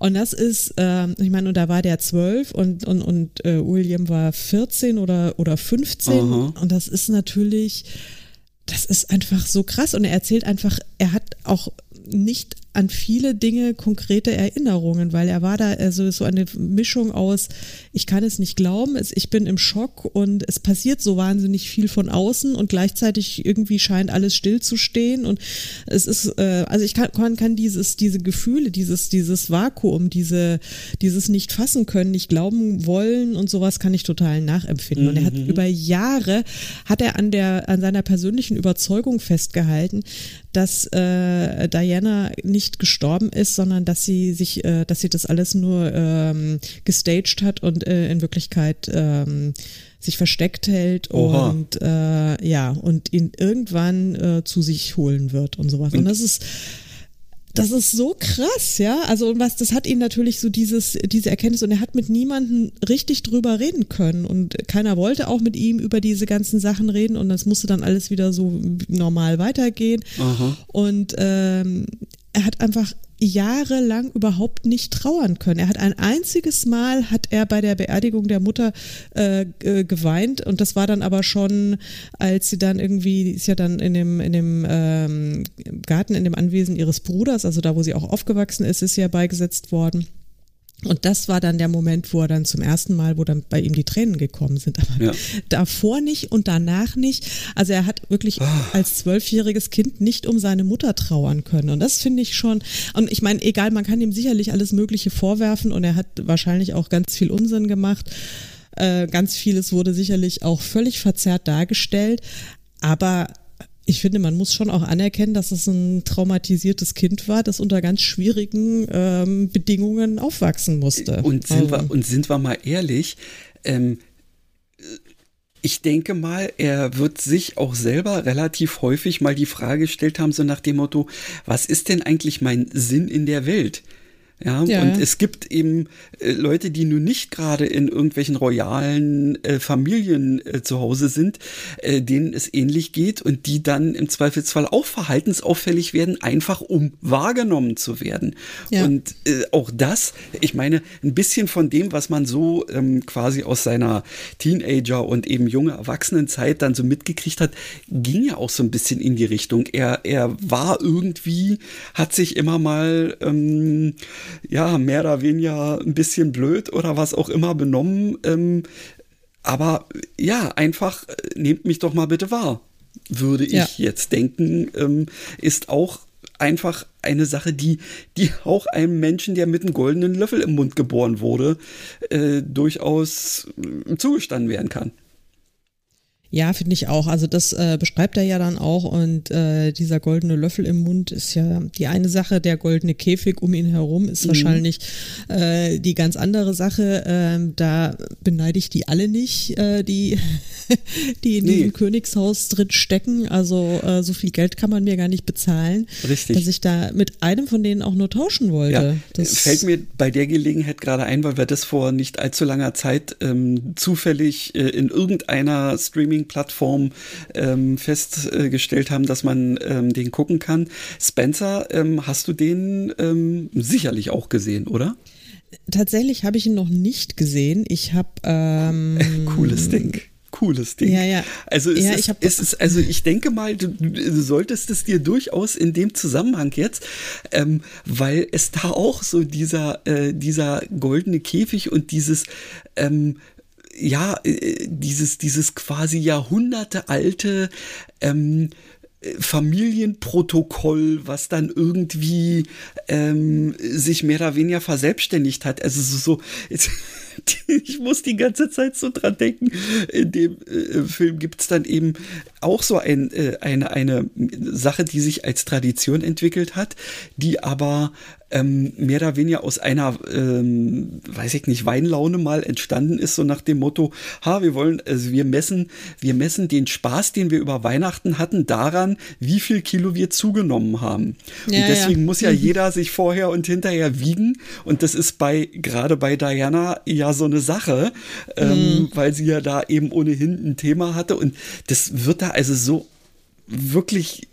Und das ist, äh, ich meine, und da war der zwölf und, und, und äh, William war 14 oder, oder 15. Aha. Und das ist natürlich, das ist einfach so krass. Und er erzählt einfach, er hat auch nicht an viele Dinge konkrete Erinnerungen, weil er war da also so eine Mischung aus, ich kann es nicht glauben, es, ich bin im Schock und es passiert so wahnsinnig viel von außen und gleichzeitig irgendwie scheint alles stillzustehen und es ist, äh, also ich kann, kann, kann dieses, diese Gefühle, dieses, dieses Vakuum, diese, dieses nicht fassen können, nicht glauben wollen und sowas kann ich total nachempfinden. Und er hat mhm. über Jahre, hat er an der, an seiner persönlichen Überzeugung festgehalten, dass äh, Diana nicht gestorben ist, sondern dass sie sich, äh, dass sie das alles nur ähm, gestaged hat und äh, in Wirklichkeit ähm, sich versteckt hält Oha. und äh, ja und ihn irgendwann äh, zu sich holen wird und sowas. Und das ist das ist so krass, ja. Also was, das hat ihn natürlich so dieses, diese Erkenntnis und er hat mit niemandem richtig drüber reden können und keiner wollte auch mit ihm über diese ganzen Sachen reden und das musste dann alles wieder so normal weitergehen. Aha. Und ähm, er hat einfach jahrelang überhaupt nicht trauern können. Er hat ein einziges Mal hat er bei der Beerdigung der Mutter äh, geweint und das war dann aber schon, als sie dann irgendwie, ist ja dann in dem in dem ähm, Garten in dem Anwesen ihres Bruders, also da, wo sie auch aufgewachsen ist, ist sie ja beigesetzt worden. Und das war dann der Moment, wo er dann zum ersten Mal, wo dann bei ihm die Tränen gekommen sind. Aber ja. davor nicht und danach nicht. Also er hat wirklich oh. als zwölfjähriges Kind nicht um seine Mutter trauern können. Und das finde ich schon, und ich meine, egal, man kann ihm sicherlich alles Mögliche vorwerfen und er hat wahrscheinlich auch ganz viel Unsinn gemacht. Äh, ganz vieles wurde sicherlich auch völlig verzerrt dargestellt. Aber ich finde, man muss schon auch anerkennen, dass es ein traumatisiertes Kind war, das unter ganz schwierigen ähm, Bedingungen aufwachsen musste. Und sind, also. wir, und sind wir mal ehrlich, ähm, ich denke mal, er wird sich auch selber relativ häufig mal die Frage gestellt haben, so nach dem Motto, was ist denn eigentlich mein Sinn in der Welt? Ja, ja, und es gibt eben äh, Leute, die nun nicht gerade in irgendwelchen royalen äh, Familien äh, zu Hause sind, äh, denen es ähnlich geht und die dann im Zweifelsfall auch verhaltensauffällig werden, einfach um wahrgenommen zu werden. Ja. Und äh, auch das, ich meine, ein bisschen von dem, was man so ähm, quasi aus seiner Teenager und eben junge Erwachsenenzeit dann so mitgekriegt hat, ging ja auch so ein bisschen in die Richtung. Er, er war irgendwie, hat sich immer mal ähm, ja, mehr oder weniger ein bisschen blöd oder was auch immer benommen. Ähm, aber ja, einfach äh, nehmt mich doch mal bitte wahr, würde ich ja. jetzt denken, ähm, ist auch einfach eine Sache, die, die auch einem Menschen, der mit einem goldenen Löffel im Mund geboren wurde, äh, durchaus äh, zugestanden werden kann. Ja, finde ich auch. Also das äh, beschreibt er ja dann auch und äh, dieser goldene Löffel im Mund ist ja die eine Sache, der goldene Käfig um ihn herum ist mhm. wahrscheinlich äh, die ganz andere Sache. Ähm, da beneide ich die alle nicht, äh, die, die in nee. diesem Königshaus drin stecken. Also äh, so viel Geld kann man mir gar nicht bezahlen, Richtig. dass ich da mit einem von denen auch nur tauschen wollte. Ja, das fällt mir bei der Gelegenheit gerade ein, weil wir das vor nicht allzu langer Zeit ähm, zufällig äh, in irgendeiner Streaming Streaming-Plattform ähm, festgestellt haben, dass man ähm, den gucken kann. Spencer, ähm, hast du den ähm, sicherlich auch gesehen, oder? Tatsächlich habe ich ihn noch nicht gesehen. Ich habe ähm, cooles Ding cooles Ding. Ja, ja. Also es, ja, ist, es ist, also ich denke mal, du, du, solltest es dir durchaus in dem Zusammenhang jetzt, ähm, weil es da auch so dieser, äh, dieser goldene Käfig und dieses ähm, ja, äh, dieses, dieses quasi jahrhundertealte ähm, Familienprotokoll, was dann irgendwie ähm, sich mehr oder weniger verselbstständigt hat. Also so, so ich muss die ganze Zeit so dran denken. In dem äh, Film gibt es dann eben auch so ein, äh, eine, eine Sache, die sich als Tradition entwickelt hat, die aber ähm, mehr oder weniger aus einer, ähm, weiß ich nicht, Weinlaune mal entstanden ist, so nach dem Motto, ha, wir wollen, also wir messen, wir messen den Spaß, den wir über Weihnachten hatten, daran, wie viel Kilo wir zugenommen haben. Ja, und deswegen ja. muss ja mhm. jeder sich vorher und hinterher wiegen. Und das ist bei, gerade bei Diana ja so eine Sache, ähm, mhm. weil sie ja da eben ohnehin ein Thema hatte. Und das wird da also so wirklich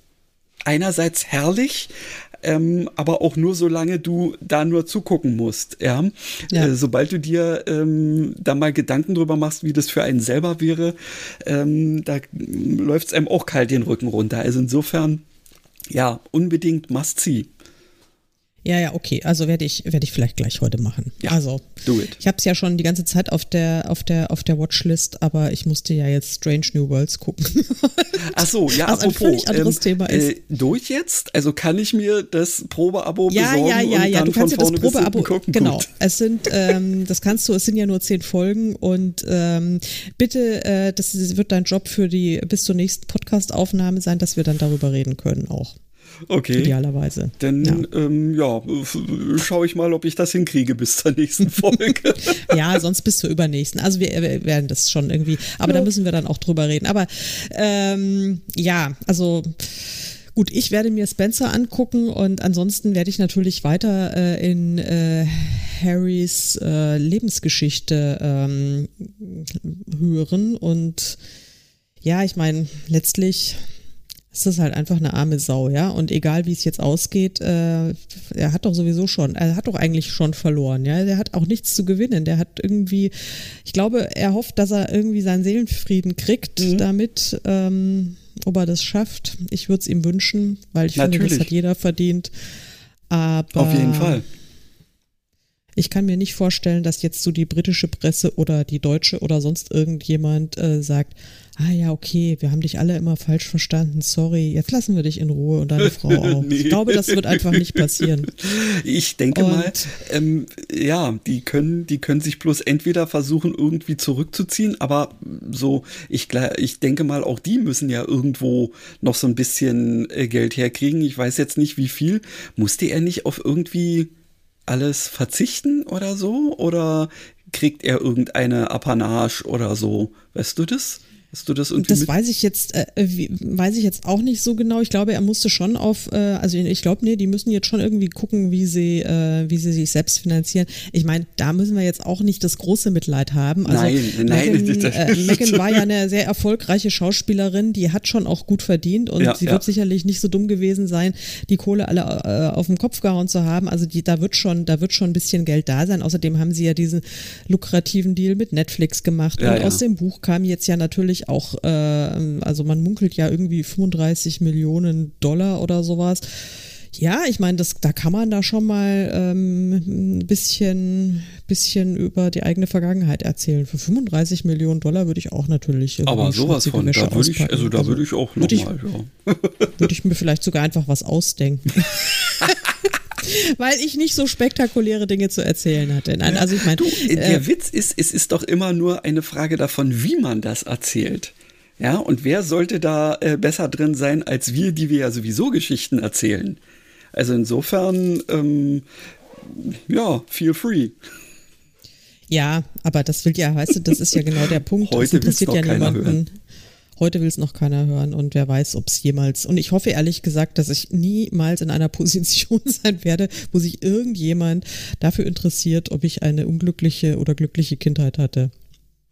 einerseits herrlich, ähm, aber auch nur solange du da nur zugucken musst. Ja? ja. Äh, sobald du dir ähm, da mal Gedanken drüber machst, wie das für einen selber wäre, ähm, da läuft es einem auch kalt den Rücken runter. Also insofern, ja, unbedingt must see. Ja, ja, okay. Also werde ich, werde ich vielleicht gleich heute machen. Ja, also, do it. Ich habe es ja schon die ganze Zeit auf der, auf der, auf der Watchlist, aber ich musste ja jetzt Strange New Worlds gucken. Ach so, ja, Was apropos. Ein völlig anderes ähm, Thema ist. Äh, durch jetzt? Also kann ich mir das Probeabo ja, besorgen ja, ja, ja, dann du kannst dir das Probeabo gucken? Genau. Gut. Es sind, ähm, das kannst du, es sind ja nur zehn Folgen und ähm, bitte, äh, das wird dein Job für die bis zur nächsten Podcast-Aufnahme sein, dass wir dann darüber reden können auch. Okay. Idealerweise. Dann ja, ähm, ja schaue ich mal, ob ich das hinkriege bis zur nächsten Folge. ja, sonst bis zur übernächsten. Also wir, wir werden das schon irgendwie, aber ja. da müssen wir dann auch drüber reden. Aber ähm, ja, also Gut, ich werde mir Spencer angucken und ansonsten werde ich natürlich weiter äh, in äh, Harrys äh, Lebensgeschichte ähm, hören. Und ja, ich meine, letztlich ist das halt einfach eine arme Sau, ja. Und egal wie es jetzt ausgeht, äh, er hat doch sowieso schon, er hat doch eigentlich schon verloren, ja. Der hat auch nichts zu gewinnen. Der hat irgendwie, ich glaube, er hofft, dass er irgendwie seinen Seelenfrieden kriegt mhm. damit. Ähm, ob er das schafft, ich würde es ihm wünschen, weil ich Natürlich. finde, das hat jeder verdient. Aber Auf jeden Fall. Ich kann mir nicht vorstellen, dass jetzt so die britische Presse oder die deutsche oder sonst irgendjemand äh, sagt, ah ja, okay, wir haben dich alle immer falsch verstanden, sorry, jetzt lassen wir dich in Ruhe und deine Frau auch. nee. Ich glaube, das wird einfach nicht passieren. Ich denke und mal, ähm, ja, die können, die können sich bloß entweder versuchen, irgendwie zurückzuziehen, aber so, ich, ich denke mal, auch die müssen ja irgendwo noch so ein bisschen äh, Geld herkriegen. Ich weiß jetzt nicht, wie viel. Musste er nicht auf irgendwie alles verzichten oder so? Oder kriegt er irgendeine Apanage oder so? Weißt du das? Hast du das irgendwie Das weiß ich jetzt, äh, wie, weiß ich jetzt auch nicht so genau. Ich glaube, er musste schon auf, äh, also ich glaube, nee, die müssen jetzt schon irgendwie gucken, wie sie, äh, wie sie sich selbst finanzieren. Ich meine, da müssen wir jetzt auch nicht das große Mitleid haben. Also nein, nein. Megan, äh, Megan war ja eine sehr erfolgreiche Schauspielerin, die hat schon auch gut verdient und ja, sie ja. wird sicherlich nicht so dumm gewesen sein, die Kohle alle äh, auf den Kopf gehauen zu haben. Also die, da wird schon, da wird schon ein bisschen Geld da sein. Außerdem haben sie ja diesen lukrativen Deal mit Netflix gemacht ja, und aus dem Buch kam jetzt ja natürlich natürlich auch, äh, also man munkelt ja irgendwie 35 Millionen Dollar oder sowas. Ja, ich meine, das, da kann man da schon mal ähm, ein bisschen, bisschen über die eigene Vergangenheit erzählen. Für 35 Millionen Dollar würde ich auch natürlich. Aber sowas von, Wäsche da würde ich, also da würde ich auch nochmal, ja. Würde ich mir vielleicht sogar einfach was ausdenken. Weil ich nicht so spektakuläre Dinge zu erzählen hatte. Nein, also ich meine. Der äh, Witz ist, es ist doch immer nur eine Frage davon, wie man das erzählt. Ja, und wer sollte da äh, besser drin sein als wir, die wir ja sowieso Geschichten erzählen? Also insofern, ähm, ja, feel free. Ja, aber das will ja, weißt du, das ist ja genau der Punkt. Heute das interessiert ja niemanden. Hören. Heute will es noch keiner hören und wer weiß, ob es jemals. Und ich hoffe ehrlich gesagt, dass ich niemals in einer Position sein werde, wo sich irgendjemand dafür interessiert, ob ich eine unglückliche oder glückliche Kindheit hatte.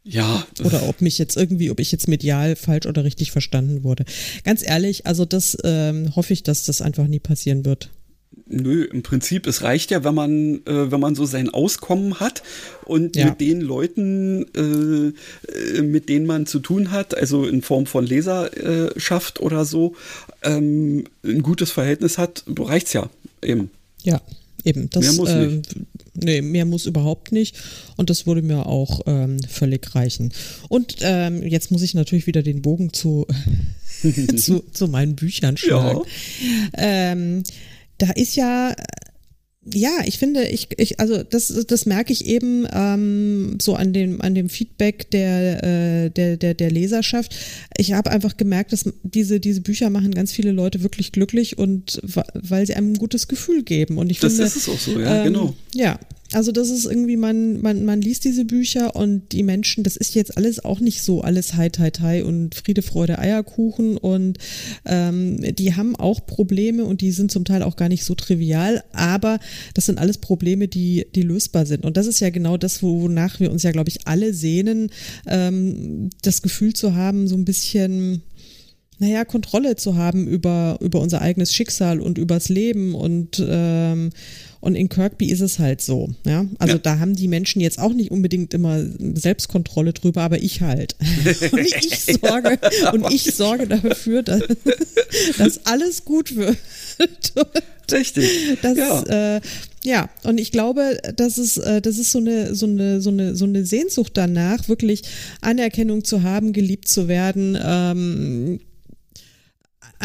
Ja. Oder ob mich jetzt irgendwie, ob ich jetzt medial falsch oder richtig verstanden wurde. Ganz ehrlich, also das ähm, hoffe ich, dass das einfach nie passieren wird. Nö, im Prinzip, es reicht ja, wenn man, äh, wenn man so sein Auskommen hat und ja. mit den Leuten, äh, äh, mit denen man zu tun hat, also in Form von Leserschaft oder so, ähm, ein gutes Verhältnis hat, reicht's ja eben. Ja, eben. Das, mehr muss äh, nicht. Nee, mehr muss überhaupt nicht. Und das würde mir auch ähm, völlig reichen. Und ähm, jetzt muss ich natürlich wieder den Bogen zu, zu, zu, meinen Büchern schlagen. Ja. Ähm, da ist ja ja, ich finde, ich, ich also das, das merke ich eben ähm, so an dem, an dem Feedback der, äh, der, der, der Leserschaft. Ich habe einfach gemerkt, dass diese, diese Bücher machen ganz viele Leute wirklich glücklich und weil sie einem ein gutes Gefühl geben. Und ich das finde, ist es auch so, ja, ähm, genau. Ja, also das ist irgendwie, man, man, man liest diese Bücher und die Menschen, das ist jetzt alles auch nicht so alles Hi, Hi, Hi und Friede, Freude, Eierkuchen und ähm, die haben auch Probleme und die sind zum Teil auch gar nicht so trivial, aber das sind alles Probleme, die, die lösbar sind. Und das ist ja genau das, wonach wir uns ja, glaube ich, alle sehnen, ähm, das Gefühl zu haben, so ein bisschen naja, Kontrolle zu haben über, über unser eigenes Schicksal und übers Leben und ähm, und in Kirkby ist es halt so. Ja? Also ja. da haben die Menschen jetzt auch nicht unbedingt immer Selbstkontrolle drüber, aber ich halt. und ich sorge, und ich sorge dafür, dass, dass alles gut wird. Richtig. Das, ja. Äh, ja, und ich glaube, das ist, äh, das ist so eine, so eine, so eine, so eine Sehnsucht danach, wirklich Anerkennung zu haben, geliebt zu werden, ähm,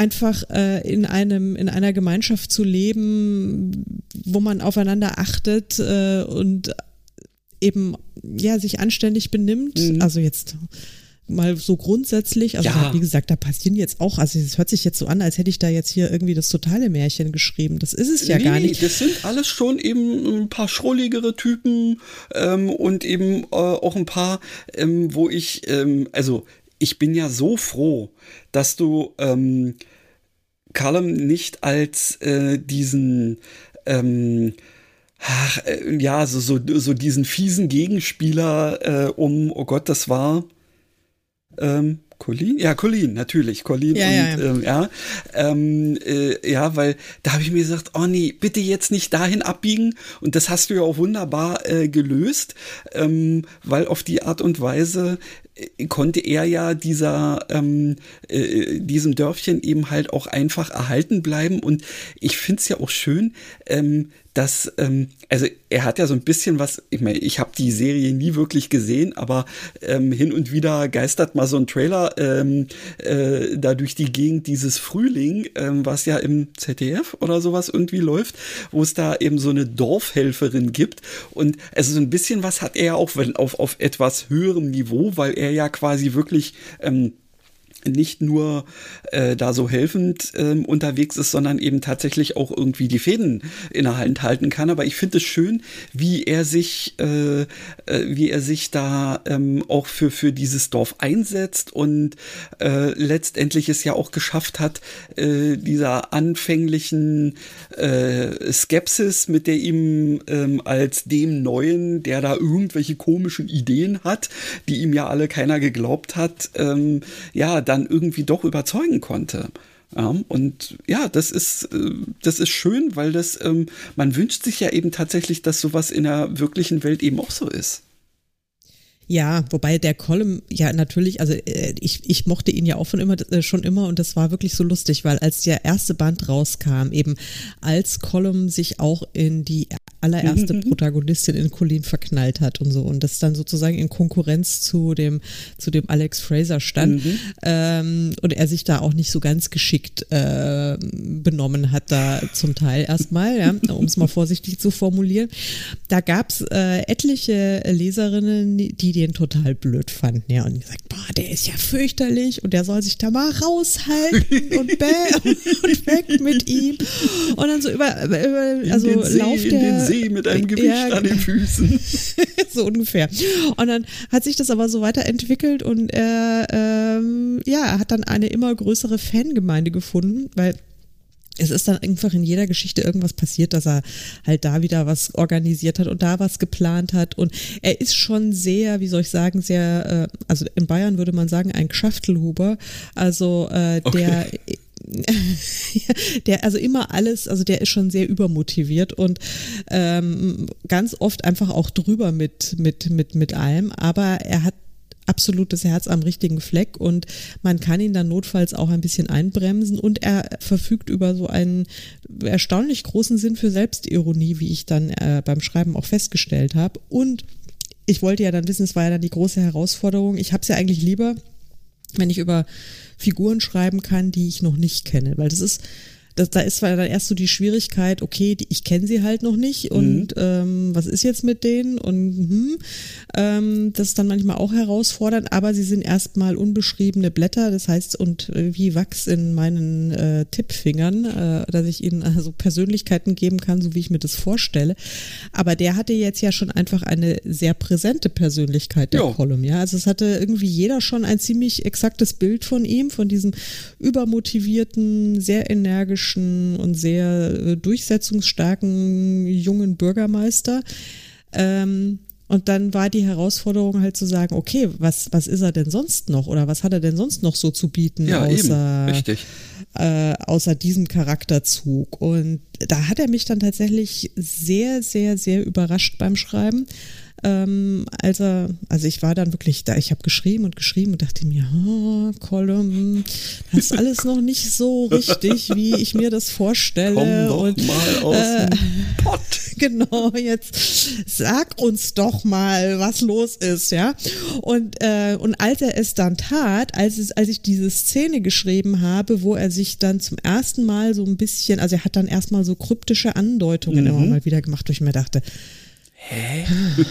einfach äh, in einem in einer Gemeinschaft zu leben, wo man aufeinander achtet äh, und eben ja sich anständig benimmt. Mhm. Also jetzt mal so grundsätzlich, also ja. wie gesagt, da passieren jetzt auch, also es hört sich jetzt so an, als hätte ich da jetzt hier irgendwie das totale Märchen geschrieben. Das ist es ja nee, gar nicht. Das sind alles schon eben ein paar schrulligere Typen ähm, und eben äh, auch ein paar, ähm, wo ich, ähm, also ich bin ja so froh, dass du ähm, Callum nicht als äh, diesen ähm, ach, äh, ja, so, so, so diesen fiesen Gegenspieler äh, um, oh Gott, das war ähm, Colin? Ja, Colin, natürlich. Colin ja, und ja, ja. Ähm, ja, ähm, äh, ja, weil da habe ich mir gesagt, oh nee, bitte jetzt nicht dahin abbiegen. Und das hast du ja auch wunderbar äh, gelöst, ähm, weil auf die Art und Weise konnte er ja dieser ähm, äh, diesem Dörfchen eben halt auch einfach erhalten bleiben. Und ich finde es ja auch schön, ähm, dass, ähm, also er hat ja so ein bisschen was, ich meine, ich habe die Serie nie wirklich gesehen, aber ähm, hin und wieder geistert mal so ein Trailer ähm, äh, da durch die Gegend dieses Frühling, ähm, was ja im ZDF oder sowas irgendwie läuft, wo es da eben so eine Dorfhelferin gibt. Und also so ein bisschen was hat er auch, wenn auf, auf etwas höherem Niveau, weil er ja quasi wirklich ähm, nicht nur äh, da so helfend ähm, unterwegs ist, sondern eben tatsächlich auch irgendwie die Fäden in der Hand halten kann. Aber ich finde es schön, wie er sich, äh, äh, wie er sich da ähm, auch für für dieses Dorf einsetzt und äh, letztendlich es ja auch geschafft hat, äh, dieser anfänglichen äh, Skepsis, mit der ihm ähm, als dem Neuen, der da irgendwelche komischen Ideen hat, die ihm ja alle keiner geglaubt hat, ähm, ja dann irgendwie doch überzeugen konnte. Ja, und ja, das ist, äh, das ist schön, weil das, ähm, man wünscht sich ja eben tatsächlich, dass sowas in der wirklichen Welt eben auch so ist. Ja, wobei der Column ja natürlich, also äh, ich, ich mochte ihn ja auch von immer, äh, schon immer und das war wirklich so lustig, weil als der erste Band rauskam, eben als Column sich auch in die allererste mhm. Protagonistin in Colleen verknallt hat und so und das dann sozusagen in Konkurrenz zu dem zu dem Alex Fraser stand mhm. ähm, und er sich da auch nicht so ganz geschickt äh, benommen hat da zum Teil erstmal, ja, um es mal vorsichtig zu formulieren. Da gab es äh, etliche Leserinnen, die den total blöd fanden, ja, und gesagt, boah, der ist ja fürchterlich und der soll sich da mal raushalten und bäh und weg mit ihm und dann so über, über also in Lauf der, in den See mit einem Gewicht ja, an den Füßen. so ungefähr. Und dann hat sich das aber so weiterentwickelt und er, ähm, ja, er hat dann eine immer größere Fangemeinde gefunden, weil es ist dann einfach in jeder Geschichte irgendwas passiert, dass er halt da wieder was organisiert hat und da was geplant hat. Und er ist schon sehr, wie soll ich sagen, sehr, äh, also in Bayern würde man sagen, ein Geschäftelhuber. Also äh, der okay. der also immer alles, also der ist schon sehr übermotiviert und ähm, ganz oft einfach auch drüber mit mit mit mit allem, aber er hat absolutes Herz am richtigen Fleck und man kann ihn dann notfalls auch ein bisschen einbremsen und er verfügt über so einen erstaunlich großen Sinn für Selbstironie, wie ich dann äh, beim Schreiben auch festgestellt habe und ich wollte ja dann wissen, es war ja dann die große Herausforderung. Ich habe es ja eigentlich lieber, wenn ich über Figuren schreiben kann, die ich noch nicht kenne, weil das ist das, da ist zwar dann erst so die Schwierigkeit, okay, die, ich kenne sie halt noch nicht und mhm. ähm, was ist jetzt mit denen und hm, ähm, das ist dann manchmal auch herausfordernd, aber sie sind erstmal unbeschriebene Blätter, das heißt und äh, wie Wachs in meinen äh, Tippfingern, äh, dass ich ihnen also Persönlichkeiten geben kann, so wie ich mir das vorstelle. Aber der hatte jetzt ja schon einfach eine sehr präsente Persönlichkeit der jo. Column, ja. Also es hatte irgendwie jeder schon ein ziemlich exaktes Bild von ihm, von diesem übermotivierten, sehr energischen energischen und sehr äh, durchsetzungsstarken jungen Bürgermeister. Ähm, und dann war die Herausforderung halt zu sagen, okay, was, was ist er denn sonst noch oder was hat er denn sonst noch so zu bieten, ja, außer, äh, außer diesem Charakterzug. Und da hat er mich dann tatsächlich sehr, sehr, sehr überrascht beim Schreiben ähm, also, also ich war dann wirklich da, ich habe geschrieben und geschrieben und dachte mir, oh, Column, das ist alles noch nicht so richtig, wie ich mir das vorstelle. Komm doch und, mal aus äh, dem Pott. Genau, jetzt sag uns doch mal, was los ist, ja. Und, äh, und als er es dann tat, als, es, als ich diese Szene geschrieben habe, wo er sich dann zum ersten Mal so ein bisschen, also er hat dann erstmal so kryptische Andeutungen mhm. immer mal wieder gemacht, wo ich mir dachte, Hä?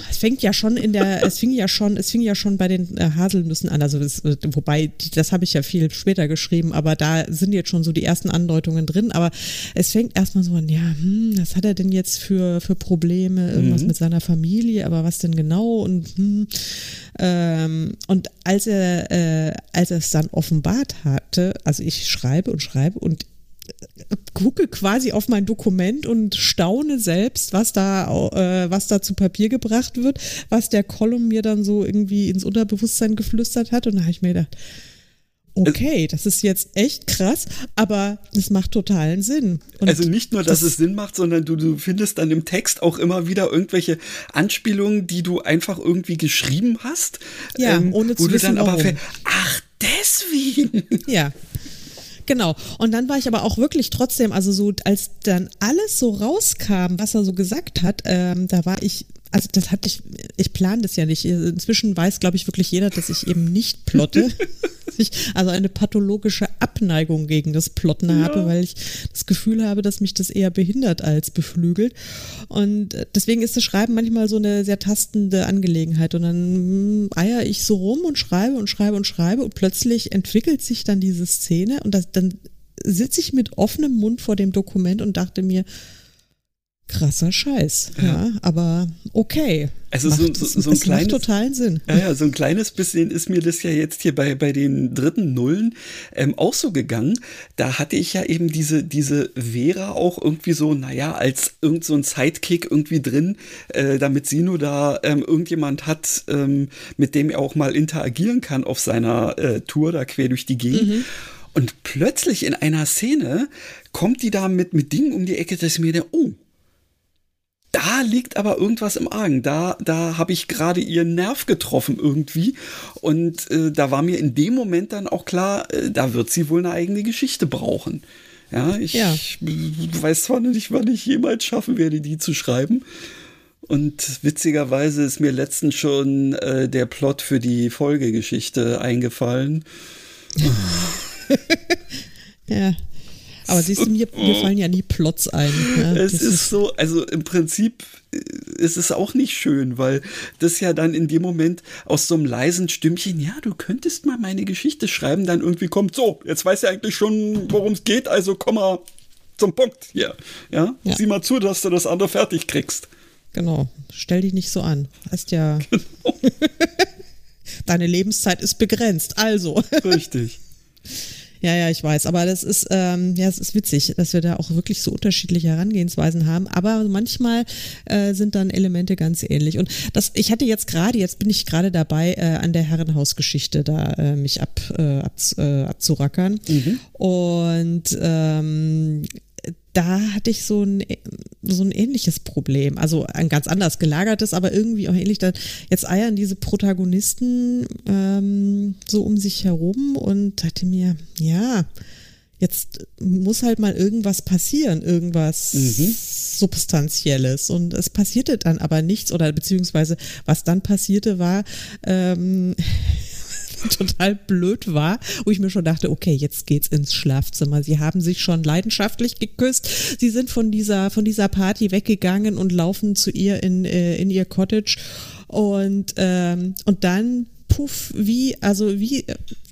Es fängt ja schon in der, es fing ja schon, es fing ja schon bei den äh, Haselnüssen an, also das, äh, wobei, das habe ich ja viel später geschrieben, aber da sind jetzt schon so die ersten Andeutungen drin, aber es fängt erstmal so an, ja, hm, was hat er denn jetzt für, für Probleme, irgendwas mhm. mit seiner Familie, aber was denn genau und hm, ähm, und als er, äh, als er es dann offenbart hatte, also ich schreibe und schreibe und gucke quasi auf mein Dokument und staune selbst, was da, äh, was da zu Papier gebracht wird, was der Column mir dann so irgendwie ins Unterbewusstsein geflüstert hat. Und da habe ich mir gedacht, okay, das ist jetzt echt krass, aber es macht totalen Sinn. Und also nicht nur, dass das es Sinn macht, sondern du, du findest dann im Text auch immer wieder irgendwelche Anspielungen, die du einfach irgendwie geschrieben hast. Ja, ähm, ohne zu wo wissen, du dann aber ach, deswegen. Ja, Genau. Und dann war ich aber auch wirklich trotzdem, also so, als dann alles so rauskam, was er so gesagt hat, ähm, da war ich also das hatte ich, ich plane das ja nicht. Inzwischen weiß, glaube ich, wirklich jeder, dass ich eben nicht plotte. ich also eine pathologische Abneigung gegen das Plotten ja. habe, weil ich das Gefühl habe, dass mich das eher behindert als beflügelt. Und deswegen ist das Schreiben manchmal so eine sehr tastende Angelegenheit. Und dann hm, eier ich so rum und schreibe und schreibe und schreibe und plötzlich entwickelt sich dann diese Szene und das, dann sitze ich mit offenem Mund vor dem Dokument und dachte mir, krasser Scheiß. Ja, ja aber okay. Also macht, so, so, so ein kleines, totalen Sinn. Ja, ja, so ein kleines bisschen ist mir das ja jetzt hier bei, bei den dritten Nullen ähm, auch so gegangen. Da hatte ich ja eben diese, diese Vera auch irgendwie so, naja, als irgend so ein Sidekick irgendwie drin, äh, damit sie nur da ähm, irgendjemand hat, ähm, mit dem er auch mal interagieren kann auf seiner äh, Tour da quer durch die Gegend. Mhm. Und plötzlich in einer Szene kommt die da mit, mit Dingen um die Ecke, dass ich mir denke, oh, da liegt aber irgendwas im Argen. Da, da habe ich gerade ihren Nerv getroffen irgendwie. Und äh, da war mir in dem Moment dann auch klar, äh, da wird sie wohl eine eigene Geschichte brauchen. Ja, ich ja. weiß zwar nicht, wann ich jemals schaffen werde, die zu schreiben. Und witzigerweise ist mir letztens schon äh, der Plot für die Folgegeschichte eingefallen. ja. Aber siehst du, mir, mir fallen ja nie Plots ein. Ja, es ist, ist so, also im Prinzip äh, ist es auch nicht schön, weil das ja dann in dem Moment aus so einem leisen Stimmchen, ja, du könntest mal meine Geschichte schreiben, dann irgendwie kommt, so, jetzt weißt du eigentlich schon, worum es geht, also komm mal zum Punkt hier. Ja? ja? Sieh mal zu, dass du das andere fertig kriegst. Genau, stell dich nicht so an. Hast ja. Genau. Deine Lebenszeit ist begrenzt, also. Richtig. Ja, ja, ich weiß. Aber das ist, ähm, ja, es ist witzig, dass wir da auch wirklich so unterschiedliche Herangehensweisen haben. Aber manchmal äh, sind dann Elemente ganz ähnlich. Und das, ich hatte jetzt gerade, jetzt bin ich gerade dabei, äh, an der Herrenhausgeschichte da äh, mich ab, äh, ab, äh, abzurackern. Mhm. Und ähm, da hatte ich so ein, so ein ähnliches Problem. Also ein ganz anders gelagertes, aber irgendwie auch ähnlich. Jetzt eiern diese Protagonisten ähm, so um sich herum und dachte mir, ja, jetzt muss halt mal irgendwas passieren, irgendwas mhm. Substanzielles. Und es passierte dann aber nichts, oder beziehungsweise was dann passierte war, ähm, total blöd war, wo ich mir schon dachte, okay, jetzt geht's ins Schlafzimmer. Sie haben sich schon leidenschaftlich geküsst. Sie sind von dieser, von dieser Party weggegangen und laufen zu ihr in, äh, in ihr Cottage. Und, ähm, und dann puff, wie, also wie,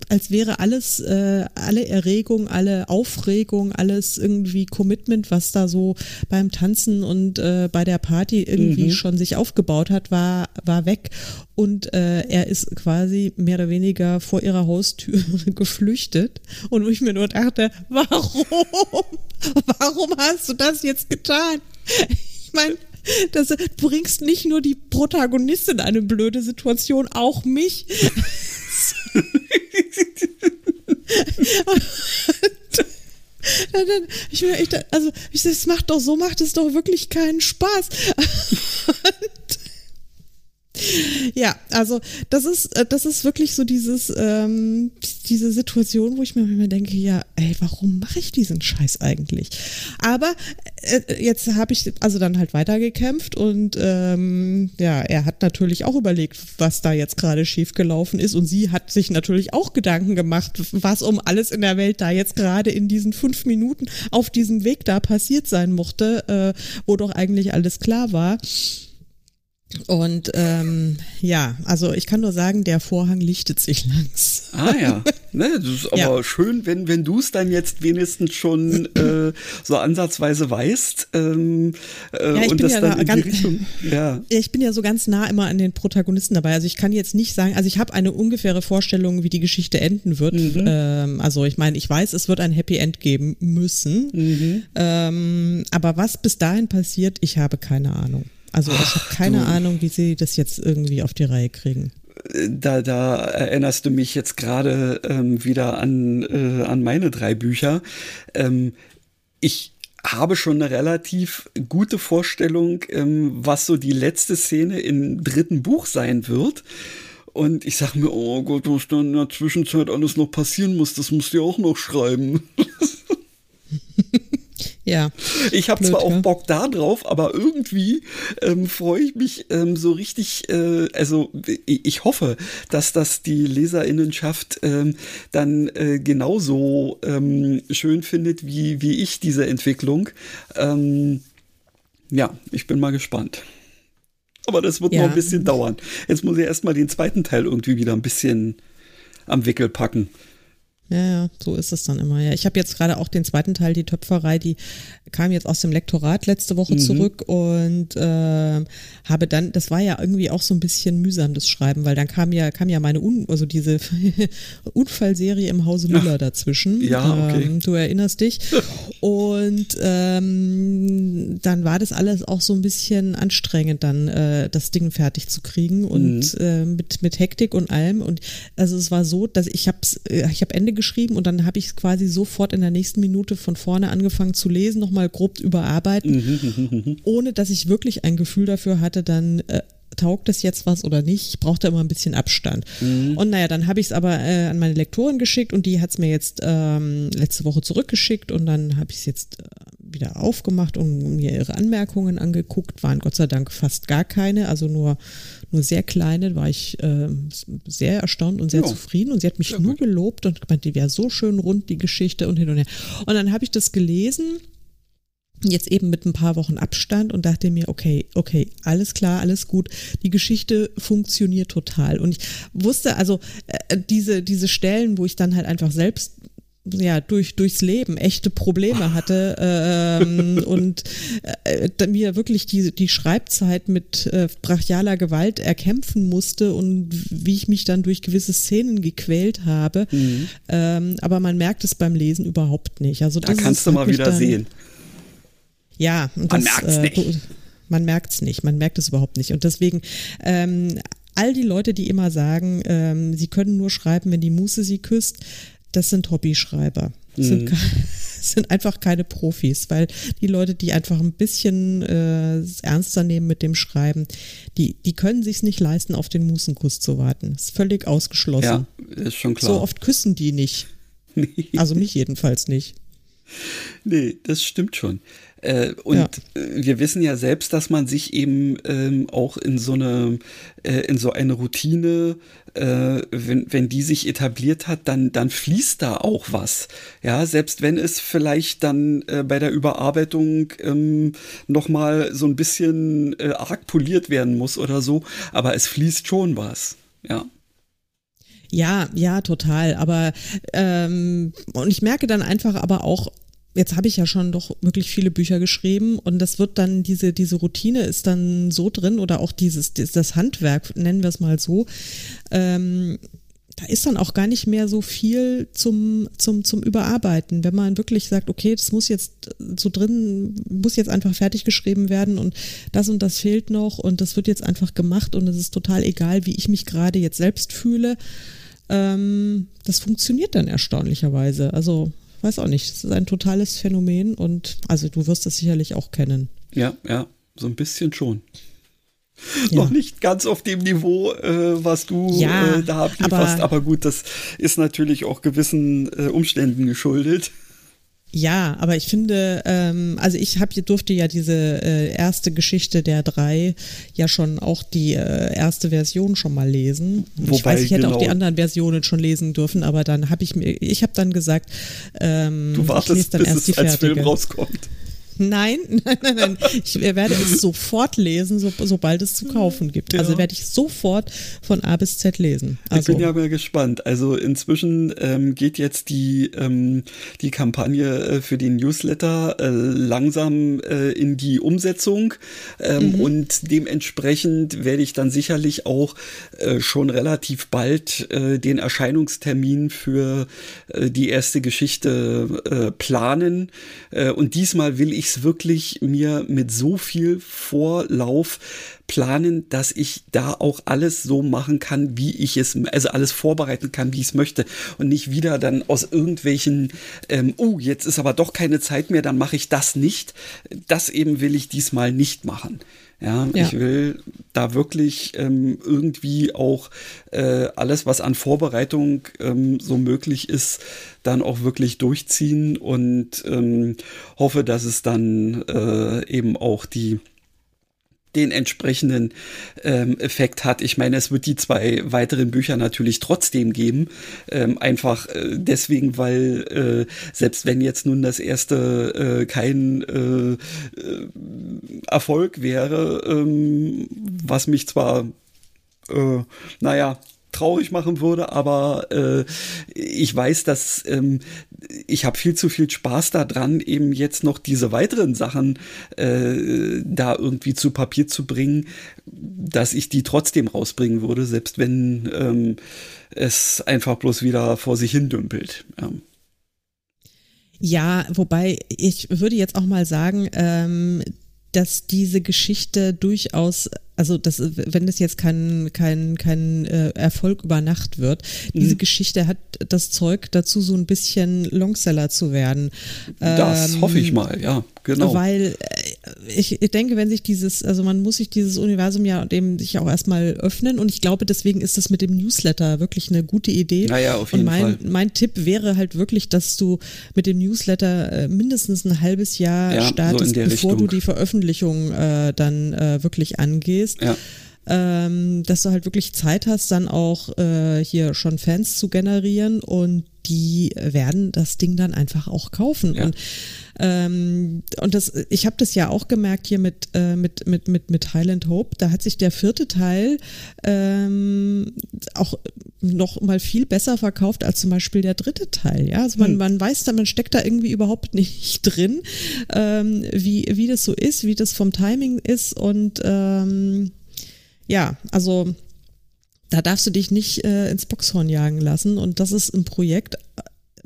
als wäre alles, äh, alle Erregung, alle Aufregung, alles irgendwie Commitment, was da so beim Tanzen und äh, bei der Party irgendwie mhm. schon sich aufgebaut hat, war, war weg. Und äh, er ist quasi mehr oder weniger vor ihrer Haustür geflüchtet. Und wo ich mir nur dachte, warum? Warum hast du das jetzt getan? Ich meine, das, du bringst nicht nur die Protagonistin in eine blöde Situation, auch mich. ich, ich, also, ich, das macht doch so, macht es doch wirklich keinen Spaß. Ja, also das ist, äh, das ist wirklich so dieses, ähm, diese Situation, wo ich mir immer denke, ja, ey, warum mache ich diesen Scheiß eigentlich? Aber äh, jetzt habe ich also dann halt weitergekämpft und ähm, ja, er hat natürlich auch überlegt, was da jetzt gerade schiefgelaufen ist und sie hat sich natürlich auch Gedanken gemacht, was um alles in der Welt da jetzt gerade in diesen fünf Minuten auf diesem Weg da passiert sein mochte, äh, wo doch eigentlich alles klar war. Und ähm, ja, also ich kann nur sagen, der Vorhang lichtet sich langsam. Ah ja, ne, das ist aber ja. schön, wenn, wenn du es dann jetzt wenigstens schon äh, so ansatzweise weißt. Ähm, äh, ja, ich und bin das ja dann in ganz, die Richtung. Ja. Ich bin ja so ganz nah immer an den Protagonisten dabei. Also ich kann jetzt nicht sagen, also ich habe eine ungefähre Vorstellung, wie die Geschichte enden wird. Mhm. Ähm, also ich meine, ich weiß, es wird ein Happy End geben müssen. Mhm. Ähm, aber was bis dahin passiert, ich habe keine Ahnung. Also ich habe keine du. Ahnung, wie sie das jetzt irgendwie auf die Reihe kriegen. Da, da erinnerst du mich jetzt gerade ähm, wieder an, äh, an meine drei Bücher. Ähm, ich habe schon eine relativ gute Vorstellung, ähm, was so die letzte Szene im dritten Buch sein wird. Und ich sage mir, oh Gott, was dann in der Zwischenzeit alles noch passieren muss, das musst du ja auch noch schreiben. Ja. Ich habe zwar auch Bock da drauf, aber irgendwie ähm, freue ich mich ähm, so richtig, äh, also ich hoffe, dass das die Leserinnenschaft ähm, dann äh, genauso ähm, schön findet wie, wie ich diese Entwicklung. Ähm, ja, ich bin mal gespannt. Aber das wird ja. noch ein bisschen dauern. Jetzt muss ich erstmal den zweiten Teil irgendwie wieder ein bisschen am Wickel packen. Ja, ja, so ist es dann immer. Ja, ich habe jetzt gerade auch den zweiten Teil, die Töpferei, die kam jetzt aus dem Lektorat letzte Woche mhm. zurück und äh, habe dann, das war ja irgendwie auch so ein bisschen mühsam das Schreiben, weil dann kam ja kam ja meine Un also diese Unfallserie im Hause Müller Ach, dazwischen. Ja, okay. Ähm, du erinnerst dich. und ähm, dann war das alles auch so ein bisschen anstrengend, dann äh, das Ding fertig zu kriegen und mhm. äh, mit mit Hektik und allem. Und also es war so, dass ich habe äh, ich habe Ende geschrieben und dann habe ich es quasi sofort in der nächsten Minute von vorne angefangen zu lesen, nochmal grob überarbeiten, mhm, mhm, mhm, ohne dass ich wirklich ein Gefühl dafür hatte, dann äh, taugt das jetzt was oder nicht? Ich brauchte immer ein bisschen Abstand. Mhm. Und naja, dann habe ich es aber äh, an meine Lektorin geschickt und die hat es mir jetzt ähm, letzte Woche zurückgeschickt und dann habe ich es jetzt äh, wieder aufgemacht und mir ihre Anmerkungen angeguckt. Waren Gott sei Dank fast gar keine, also nur, nur sehr kleine. War ich äh, sehr erstaunt und sehr ja. zufrieden und sie hat mich ja, nur gut. gelobt und gemeint, die wäre so schön rund, die Geschichte und hin und her. Und dann habe ich das gelesen jetzt eben mit ein paar Wochen Abstand und dachte mir, okay, okay, alles klar, alles gut. Die Geschichte funktioniert total. Und ich wusste also äh, diese, diese Stellen, wo ich dann halt einfach selbst ja durch durchs Leben echte Probleme hatte ähm, und äh, mir wirklich die die Schreibzeit mit äh, brachialer Gewalt erkämpfen musste und wie ich mich dann durch gewisse Szenen gequält habe mhm. ähm, aber man merkt es beim Lesen überhaupt nicht also da kannst du mal wieder dann, sehen ja, und man merkt es äh, nicht. Man merkt es nicht, man merkt es überhaupt nicht. Und deswegen, ähm, all die Leute, die immer sagen, ähm, sie können nur schreiben, wenn die Muse sie küsst, das sind Hobbyschreiber. Das sind, mhm. sind einfach keine Profis, weil die Leute, die einfach ein bisschen äh, ernster nehmen mit dem Schreiben, die, die können sich nicht leisten, auf den Musenkuss zu warten. Das ist völlig ausgeschlossen. Ja, ist schon klar. So oft küssen die nicht. Nee. Also mich jedenfalls nicht. Nee, das stimmt schon. Äh, und ja. wir wissen ja selbst, dass man sich eben ähm, auch in so eine, äh, in so eine Routine, äh, wenn, wenn die sich etabliert hat, dann, dann fließt da auch was. Ja, selbst wenn es vielleicht dann äh, bei der Überarbeitung ähm, nochmal so ein bisschen äh, arg poliert werden muss oder so, aber es fließt schon was. Ja. Ja, ja, total. Aber ähm, und ich merke dann einfach aber auch, jetzt habe ich ja schon doch wirklich viele Bücher geschrieben und das wird dann, diese, diese Routine ist dann so drin oder auch dieses, das Handwerk, nennen wir es mal so, ähm, da ist dann auch gar nicht mehr so viel zum, zum, zum Überarbeiten. Wenn man wirklich sagt, okay, das muss jetzt so drin, muss jetzt einfach fertig geschrieben werden und das und das fehlt noch und das wird jetzt einfach gemacht und es ist total egal, wie ich mich gerade jetzt selbst fühle. Ähm, das funktioniert dann erstaunlicherweise. Also weiß auch nicht. Das ist ein totales Phänomen und also du wirst das sicherlich auch kennen. Ja, ja, so ein bisschen schon. Ja. Noch nicht ganz auf dem Niveau, äh, was du ja, äh, da ablieferst, aber, aber, gut, das ist natürlich auch gewissen äh, Umständen geschuldet. Ja, aber ich finde, ähm, also ich hab, durfte ja diese äh, erste Geschichte der drei ja schon auch die äh, erste Version schon mal lesen. Wobei, ich weiß, ich hätte genau. auch die anderen Versionen schon lesen dürfen, aber dann habe ich mir, ich habe dann gesagt, ähm, du wartest, dann bis erst es die als Film rauskommt. Nein, nein, nein, nein. Ich werde es sofort lesen, so, sobald es zu kaufen gibt. Also ja. Also werde ich sofort von A bis Z lesen. Also. Ich bin ja mal gespannt. Also inzwischen ähm, geht jetzt die, ähm, die Kampagne äh, für den Newsletter äh, langsam äh, in die Umsetzung ähm, mhm. und dementsprechend werde ich dann sicherlich auch äh, schon relativ bald äh, den Erscheinungstermin für äh, die erste Geschichte planen. Und diesmal will ich es wirklich mir mit so viel Vorlauf planen, dass ich da auch alles so machen kann, wie ich es, also alles vorbereiten kann, wie ich es möchte und nicht wieder dann aus irgendwelchen, ähm, oh, jetzt ist aber doch keine Zeit mehr, dann mache ich das nicht. Das eben will ich diesmal nicht machen. Ja, ja, ich will da wirklich ähm, irgendwie auch äh, alles, was an Vorbereitung ähm, so möglich ist, dann auch wirklich durchziehen und ähm, hoffe, dass es dann äh, eben auch die den entsprechenden ähm, Effekt hat. Ich meine, es wird die zwei weiteren Bücher natürlich trotzdem geben. Ähm, einfach äh, deswegen, weil äh, selbst wenn jetzt nun das erste äh, kein äh, äh, Erfolg wäre, ähm, was mich zwar, äh, naja, traurig machen würde, aber äh, ich weiß, dass ähm, ich habe viel zu viel Spaß daran, eben jetzt noch diese weiteren Sachen äh, da irgendwie zu Papier zu bringen, dass ich die trotzdem rausbringen würde, selbst wenn ähm, es einfach bloß wieder vor sich hin dümpelt. Ja. Ja, wobei ich würde jetzt auch mal sagen, ähm, dass diese Geschichte durchaus, also das, wenn das jetzt kein, kein, kein äh, Erfolg über Nacht wird, mhm. diese Geschichte hat das Zeug dazu, so ein bisschen Longseller zu werden. Das ähm, hoffe ich mal, ja, genau. Weil, äh, ich, ich denke, wenn sich dieses, also man muss sich dieses Universum ja dem sich auch erstmal öffnen und ich glaube, deswegen ist das mit dem Newsletter wirklich eine gute Idee. Naja, auf jeden und mein, Fall. mein Tipp wäre halt wirklich, dass du mit dem Newsletter äh, mindestens ein halbes Jahr Ja, so startest, der bevor Richtung. du die Veröffentlichung äh, dann äh, wirklich angehst. Ja. Ähm, dass du halt wirklich Zeit hast, dann auch äh, hier schon Fans zu generieren und die werden das Ding dann einfach auch kaufen. Ja. Und ähm, und das, ich habe das ja auch gemerkt hier mit, äh, mit, mit, mit, mit Highland Hope. Da hat sich der vierte Teil ähm, auch noch mal viel besser verkauft als zum Beispiel der dritte Teil. Ja, also man, Hm. man weiß da, man steckt da irgendwie überhaupt nicht drin, ähm, wie, wie das so ist, wie das vom Timing ist und ähm, ja, also da darfst du dich nicht äh, ins Boxhorn jagen lassen. Und das ist ein Projekt,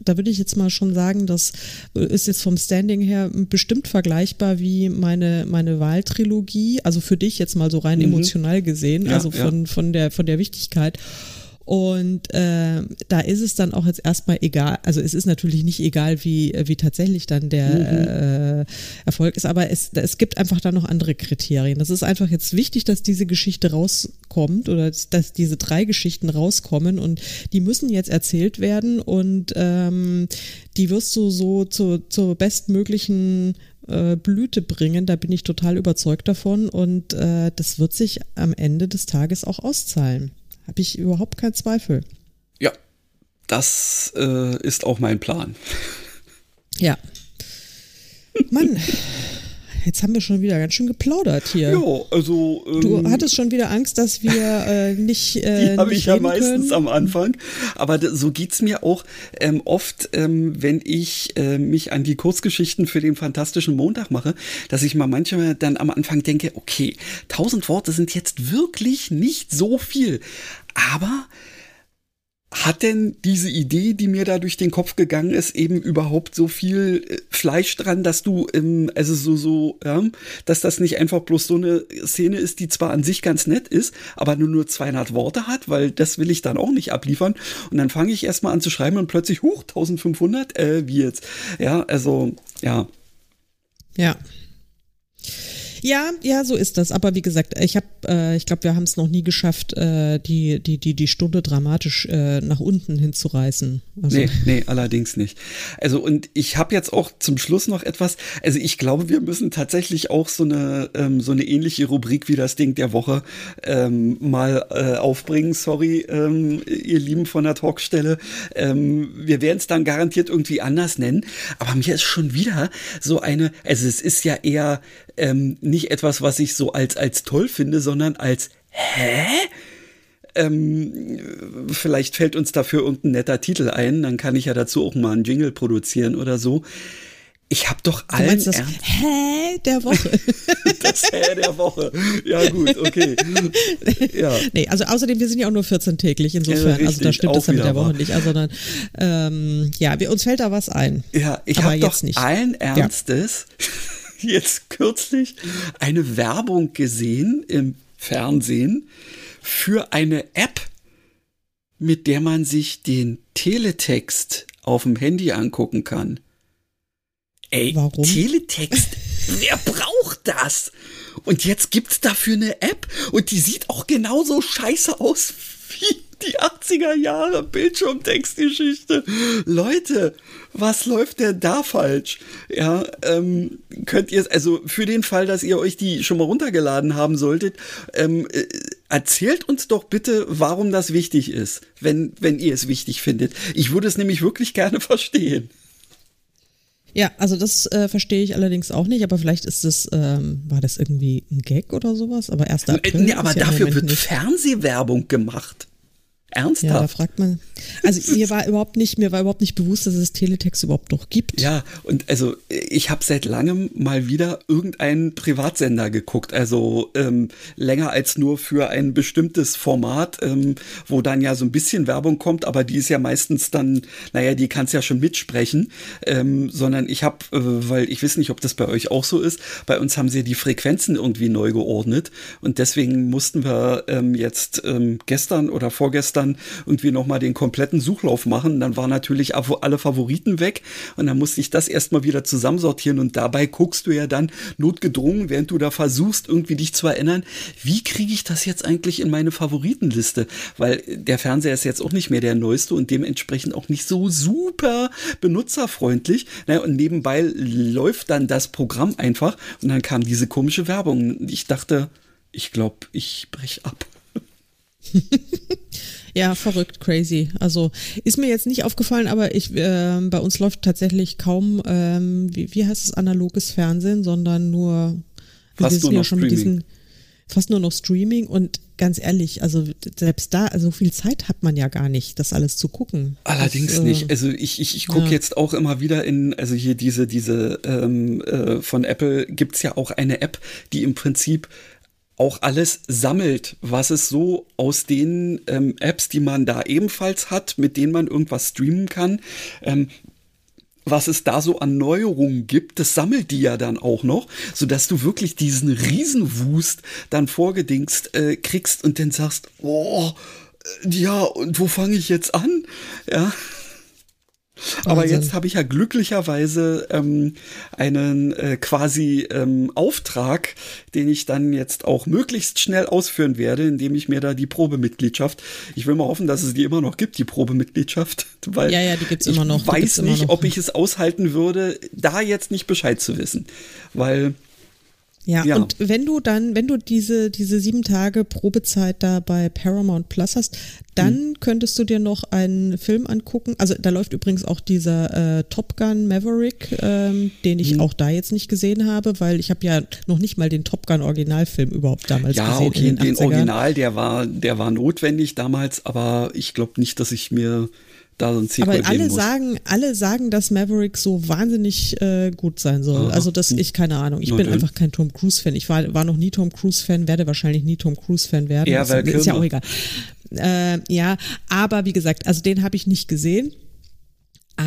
da würde ich jetzt mal schon sagen, das ist jetzt vom Standing her bestimmt vergleichbar wie meine, meine Wahltrilogie. Also für dich jetzt mal so rein Mhm. emotional gesehen, Ja, also ja. von, von, der, von der Wichtigkeit. Und äh, da ist es dann auch jetzt erstmal egal, also es ist natürlich nicht egal, wie, wie tatsächlich dann der äh, Erfolg ist, aber es, es gibt einfach da noch andere Kriterien. Das ist einfach jetzt wichtig, dass diese Geschichte rauskommt oder dass diese drei Geschichten rauskommen und die müssen jetzt erzählt werden und ähm, die wirst du so zu, zur bestmöglichen äh, Blüte bringen. Da bin ich total überzeugt davon und äh, das wird sich am Ende des Tages auch auszahlen. Habe ich überhaupt keinen Zweifel. Ja, das äh, ist auch mein Plan. Ja. Mann, jetzt haben wir schon wieder ganz schön geplaudert hier. Ja, also. Ähm, Du hattest schon wieder Angst, dass wir äh, nicht. Äh, Die habe ich ja meistens können. am Anfang. Aber so geht's mir auch ähm, oft, ähm, wenn ich äh, mich an die Kurzgeschichten für den fantastischen Montag mache, dass ich mal manchmal dann am Anfang denke, okay, tausend Worte sind jetzt wirklich nicht so viel. Aber hat denn diese Idee, die mir da durch den Kopf gegangen ist, eben überhaupt so viel äh, Fleisch dran, dass du, ähm, also so, so, ja, dass das nicht einfach bloß so eine Szene ist, die zwar an sich ganz nett ist, aber nur nur 200 Worte hat, weil das will ich dann auch nicht abliefern. Und dann fange ich erstmal an zu schreiben und plötzlich, huch, 1500, äh, wie jetzt? Ja, also, ja. Ja. Ja, ja, so ist das. Aber wie gesagt, ich habe, äh, ich glaube, wir haben es noch nie geschafft, äh, die, die, die, die Stunde dramatisch äh, nach unten hinzureißen. Also, Nee, nee, allerdings nicht. Also und ich habe jetzt auch zum Schluss noch etwas, also ich glaube, wir müssen tatsächlich auch so eine ähm, so eine ähnliche Rubrik wie das Ding der Woche ähm, mal äh, aufbringen. Sorry, ähm, ihr Lieben von der Talkstelle. Ähm, wir werden es dann garantiert irgendwie anders nennen, aber mir ist schon wieder so eine, also es ist ja eher ähm, nicht etwas, was ich so als als toll finde, sondern als hä? Ähm, vielleicht fällt uns dafür irgendein netter Titel ein, dann kann ich ja dazu auch mal einen Jingle produzieren oder so. Ich habe doch du allen meinst das Ernst Hä der Woche? das Hä der Woche. Ja gut, okay. Ja. nee, also außerdem, wir sind ja auch nur 14 täglich, insofern. Ja, also da stimmt das ja mit der Woche wahr. nicht. Also dann, ähm, ja, wir, uns fällt da was ein. Ja, ich habe doch nicht. allen Ernstes jetzt kürzlich eine Werbung gesehen im Fernsehen für eine App, mit der man sich den Teletext auf dem Handy angucken kann. Ey, Warum? Teletext, wer braucht das? Und jetzt gibt's dafür eine App und die sieht auch genauso scheiße aus wie die 80er Jahre Bildschirmtextgeschichte. Leute, was läuft denn da falsch? Ja, ähm, könnt ihr, also für den Fall, dass ihr euch die schon mal runtergeladen haben solltet, ähm, äh, erzählt uns doch bitte, warum das wichtig ist, wenn, wenn ihr es wichtig findet. Ich würde es nämlich wirklich gerne verstehen. Ja, also das äh, verstehe ich allerdings auch nicht, aber vielleicht ist das, ähm, war das irgendwie ein Gag oder sowas? Aber 1. Äh, April. nee, aber ja dafür Moment wird. Fernsehwerbung gemacht. Ja, da Ernsthaft? fragt man. Also mir war überhaupt nicht, mir war überhaupt nicht bewusst, dass es Teletext überhaupt noch gibt. Ja, und also ich habe seit langem mal wieder irgendeinen Privatsender geguckt, also ähm, länger als nur für ein bestimmtes Format, ähm, wo dann ja so ein bisschen Werbung kommt, aber die ist ja meistens dann, naja, die kannst ja schon mitsprechen, ähm, sondern ich habe, äh, weil ich weiß nicht, ob das bei euch auch so ist, bei uns haben sie die Frequenzen irgendwie neu geordnet und deswegen mussten wir ähm, jetzt ähm, gestern oder vorgestern dann irgendwie nochmal den kompletten Suchlauf machen. Dann waren natürlich alle Favoriten weg und dann musste ich das erstmal wieder zusammensortieren und dabei guckst du ja dann notgedrungen, während du da versuchst, irgendwie dich zu erinnern, wie kriege ich das jetzt eigentlich in meine Favoritenliste? Weil der Fernseher ist jetzt auch nicht mehr der neueste und dementsprechend auch nicht so super benutzerfreundlich. Naja, und nebenbei läuft dann das Programm einfach und dann kam diese komische Werbung. Ich dachte, ich glaube, ich brech ab. ja, verrückt, crazy. Also ist mir jetzt nicht aufgefallen, aber ich äh, bei uns läuft tatsächlich kaum, ähm, wie, wie heißt es, analoges Fernsehen, sondern nur, Fast nur noch ja schon Streaming. mit diesen fast nur noch Streaming und ganz ehrlich, also selbst da, also viel Zeit hat man ja gar nicht, das alles zu gucken. Allerdings das, nicht. Also ich, ich, ich gucke ja. jetzt auch immer wieder in, also hier diese, diese ähm, äh, von Apple gibt es ja auch eine App, die im Prinzip auch alles sammelt, was es so aus den ähm, Apps, die man da ebenfalls hat, mit denen man irgendwas streamen kann, ähm, was es da so an Neuerungen gibt, das sammelt die ja dann auch noch, sodass du wirklich diesen Riesenwust dann vorgedingst äh, kriegst und dann sagst, oh, ja, und wo fange ich jetzt an? Ja. Aber jetzt habe ich ja glücklicherweise ähm, einen äh, quasi ähm, Auftrag, den ich dann jetzt auch möglichst schnell ausführen werde, indem ich mir da die Probemitgliedschaft, ich will mal hoffen, dass es die immer noch gibt, die Probemitgliedschaft, weil ja, ja, die gibt's immer noch. ich weiß nicht, ob ich es aushalten würde, da jetzt nicht Bescheid zu wissen, weil ja, ja, und wenn du dann, wenn du diese, diese sieben Tage Probezeit da bei Paramount Plus hast, dann hm. könntest du dir noch einen Film angucken. Also da läuft übrigens auch dieser äh, Top Gun Maverick, ähm, den ich hm. auch da jetzt nicht gesehen habe, weil ich habe ja noch nicht mal den Top Gun Originalfilm überhaupt damals ja, gesehen. Ja, okay, den, den Original, der war, der war notwendig damals, aber ich glaube nicht, dass ich mir da so ein Sequel Aber alle sagen, alle sagen, dass Maverick so wahnsinnig äh, gut sein soll. Aha. Also das, ich keine Ahnung. Ich Na bin denn? einfach kein Tom Cruise Fan. Ich war, war noch nie Tom Cruise Fan, werde wahrscheinlich nie Tom Cruise Fan werden. Ja, das, ist ja auch egal. Äh, ja, aber wie gesagt, also den habe ich nicht gesehen.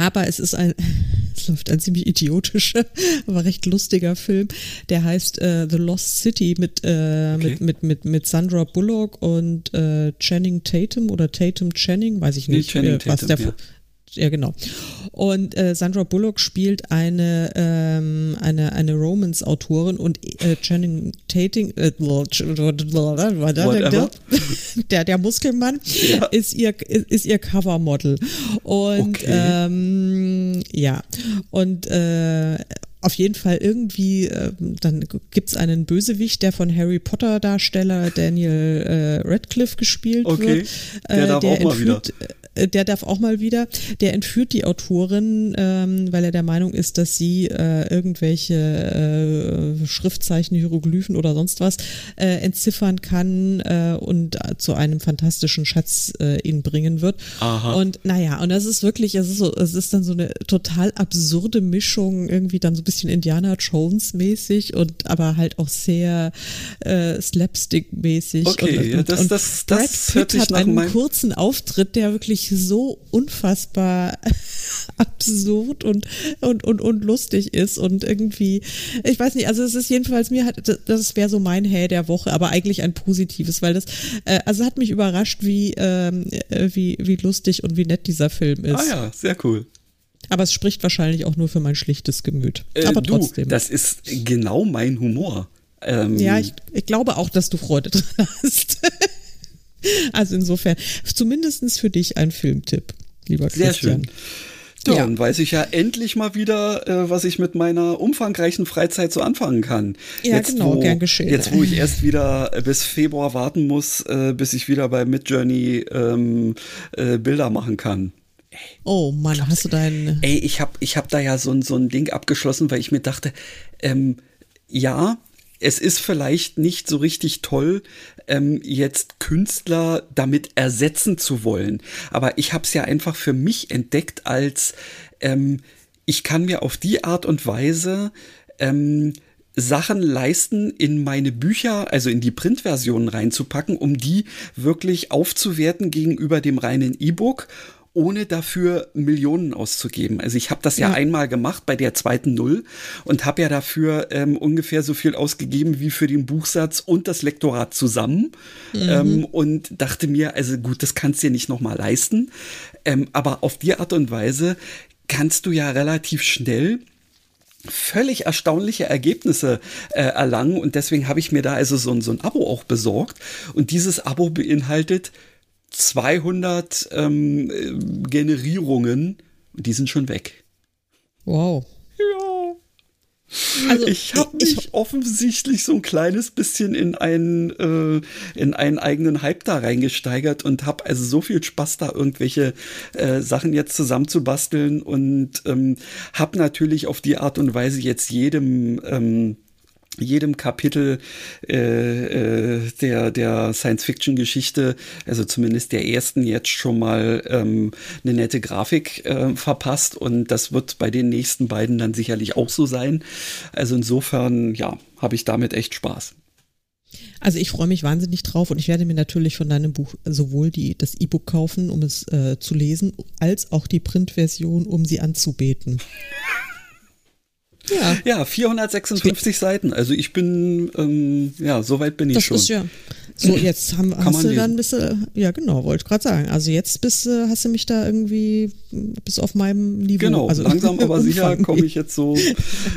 Aber es ist ein, es läuft ein ziemlich idiotischer, aber recht lustiger Film. Der heißt äh, The Lost City mit, äh, okay. mit, mit, mit, mit Sandra Bullock und äh, Channing Tatum oder Tatum Channing, weiß ich nicht, nee, was Tatum, der, ja ja genau. Und äh, Sandra Bullock spielt eine ähm, eine eine Romance-Autorin und äh, Channing Tating äh, der der Muskelmann ja. ist ihr ist ihr Covermodel und okay. ähm, ja und äh, auf jeden Fall irgendwie, äh, dann gibt's einen Bösewicht, der von Harry Potter Darsteller Daniel äh, Radcliffe gespielt okay. wird. Äh, der darf der auch mal wieder. Äh, der darf auch mal wieder, der entführt die Autorin, ähm, weil er der Meinung ist, dass sie äh, irgendwelche äh, Schriftzeichen, Hieroglyphen oder sonst was äh, entziffern kann äh, und zu einem fantastischen Schatz äh, ihn bringen wird. Aha. Und naja, und das ist wirklich, es ist so, es ist dann so eine total absurde Mischung, irgendwie dann so ein bisschen Indiana Jones mäßig und aber halt auch sehr äh, Slapstick mäßig. Okay, und, ja, das, und das, das, hört sich hat einen kurzen Auftritt, der wirklich so unfassbar absurd und, und, und, und lustig ist und irgendwie, ich weiß nicht, also es ist jedenfalls mir hat, das wäre so mein Hey der Woche, aber eigentlich ein positives, weil das, äh, also hat mich überrascht, wie, ähm, äh, wie, wie lustig und wie nett dieser Film ist. Ah ja, sehr cool. Aber es spricht wahrscheinlich auch nur für mein schlichtes Gemüt. Äh, aber trotzdem. Du, das ist genau mein Humor. Ähm, ja, ich, ich glaube auch, dass du Freude dran hast. Also insofern, zumindest für dich ein Filmtipp, lieber Christian. Sehr schön. Ja, dann weiß ich ja endlich mal wieder, äh, was ich mit meiner umfangreichen Freizeit so anfangen kann. Ja, jetzt, genau, wo, gern geschehen. Jetzt, wo ich erst wieder bis Februar warten muss, äh, bis ich wieder bei Midjourney ähm, äh, Bilder machen kann. Ey, oh Mann, glaubst, hast du deinen... Ey, ich habe ich hab da ja so, so ein Ding abgeschlossen, weil ich mir dachte, ähm, ja, es ist vielleicht nicht so richtig toll, ähm, jetzt Künstler damit ersetzen zu wollen. Aber ich habe es ja einfach für mich entdeckt als, ähm, ich kann mir auf die Art und Weise ähm, Sachen leisten, in meine Bücher, also in die Printversionen reinzupacken, um die wirklich aufzuwerten gegenüber dem reinen E-Book ohne dafür Millionen auszugeben. Also ich habe das ja, ja, einmal gemacht bei der zweiten Null und habe ja dafür ähm, ungefähr so viel ausgegeben wie für den Buchsatz und das Lektorat zusammen mhm. ähm, und dachte mir, also gut, das kannst du dir nicht nochmal leisten. Ähm, aber auf die Art und Weise kannst du ja relativ schnell völlig erstaunliche Ergebnisse äh, erlangen und deswegen habe ich mir da also so, so ein Abo auch besorgt und dieses Abo beinhaltet 200 ähm, Generierungen die sind schon weg. Wow. Ja. Also ich habe mich ich, offensichtlich so ein kleines bisschen in einen äh, in einen eigenen Hype da reingesteigert und habe also so viel Spaß da irgendwelche äh, Sachen jetzt zusammenzubasteln und ähm, habe natürlich auf die Art und Weise jetzt jedem ähm, jedem Kapitel äh, äh, der, der Science-Fiction-Geschichte, also zumindest der ersten, jetzt schon mal ähm, eine nette Grafik äh, verpasst. Und das wird bei den nächsten beiden dann sicherlich auch so sein. Also insofern, ja, habe ich damit echt Spaß. Also ich freue mich wahnsinnig drauf und ich werde mir natürlich von deinem Buch sowohl die, das E-Book kaufen, um es äh, zu lesen, als auch die Printversion, um sie anzubeten. Ja, ja 456 Seiten. Also ich bin, ähm, ja, soweit bin ich das schon. Ist ja, so, jetzt haben, hast du lesen. dann bist du, ja genau, wollte ich gerade sagen. Also jetzt bist, hast du mich da irgendwie bis auf meinem Niveau. Genau, also langsam aber sicher komme ich jetzt so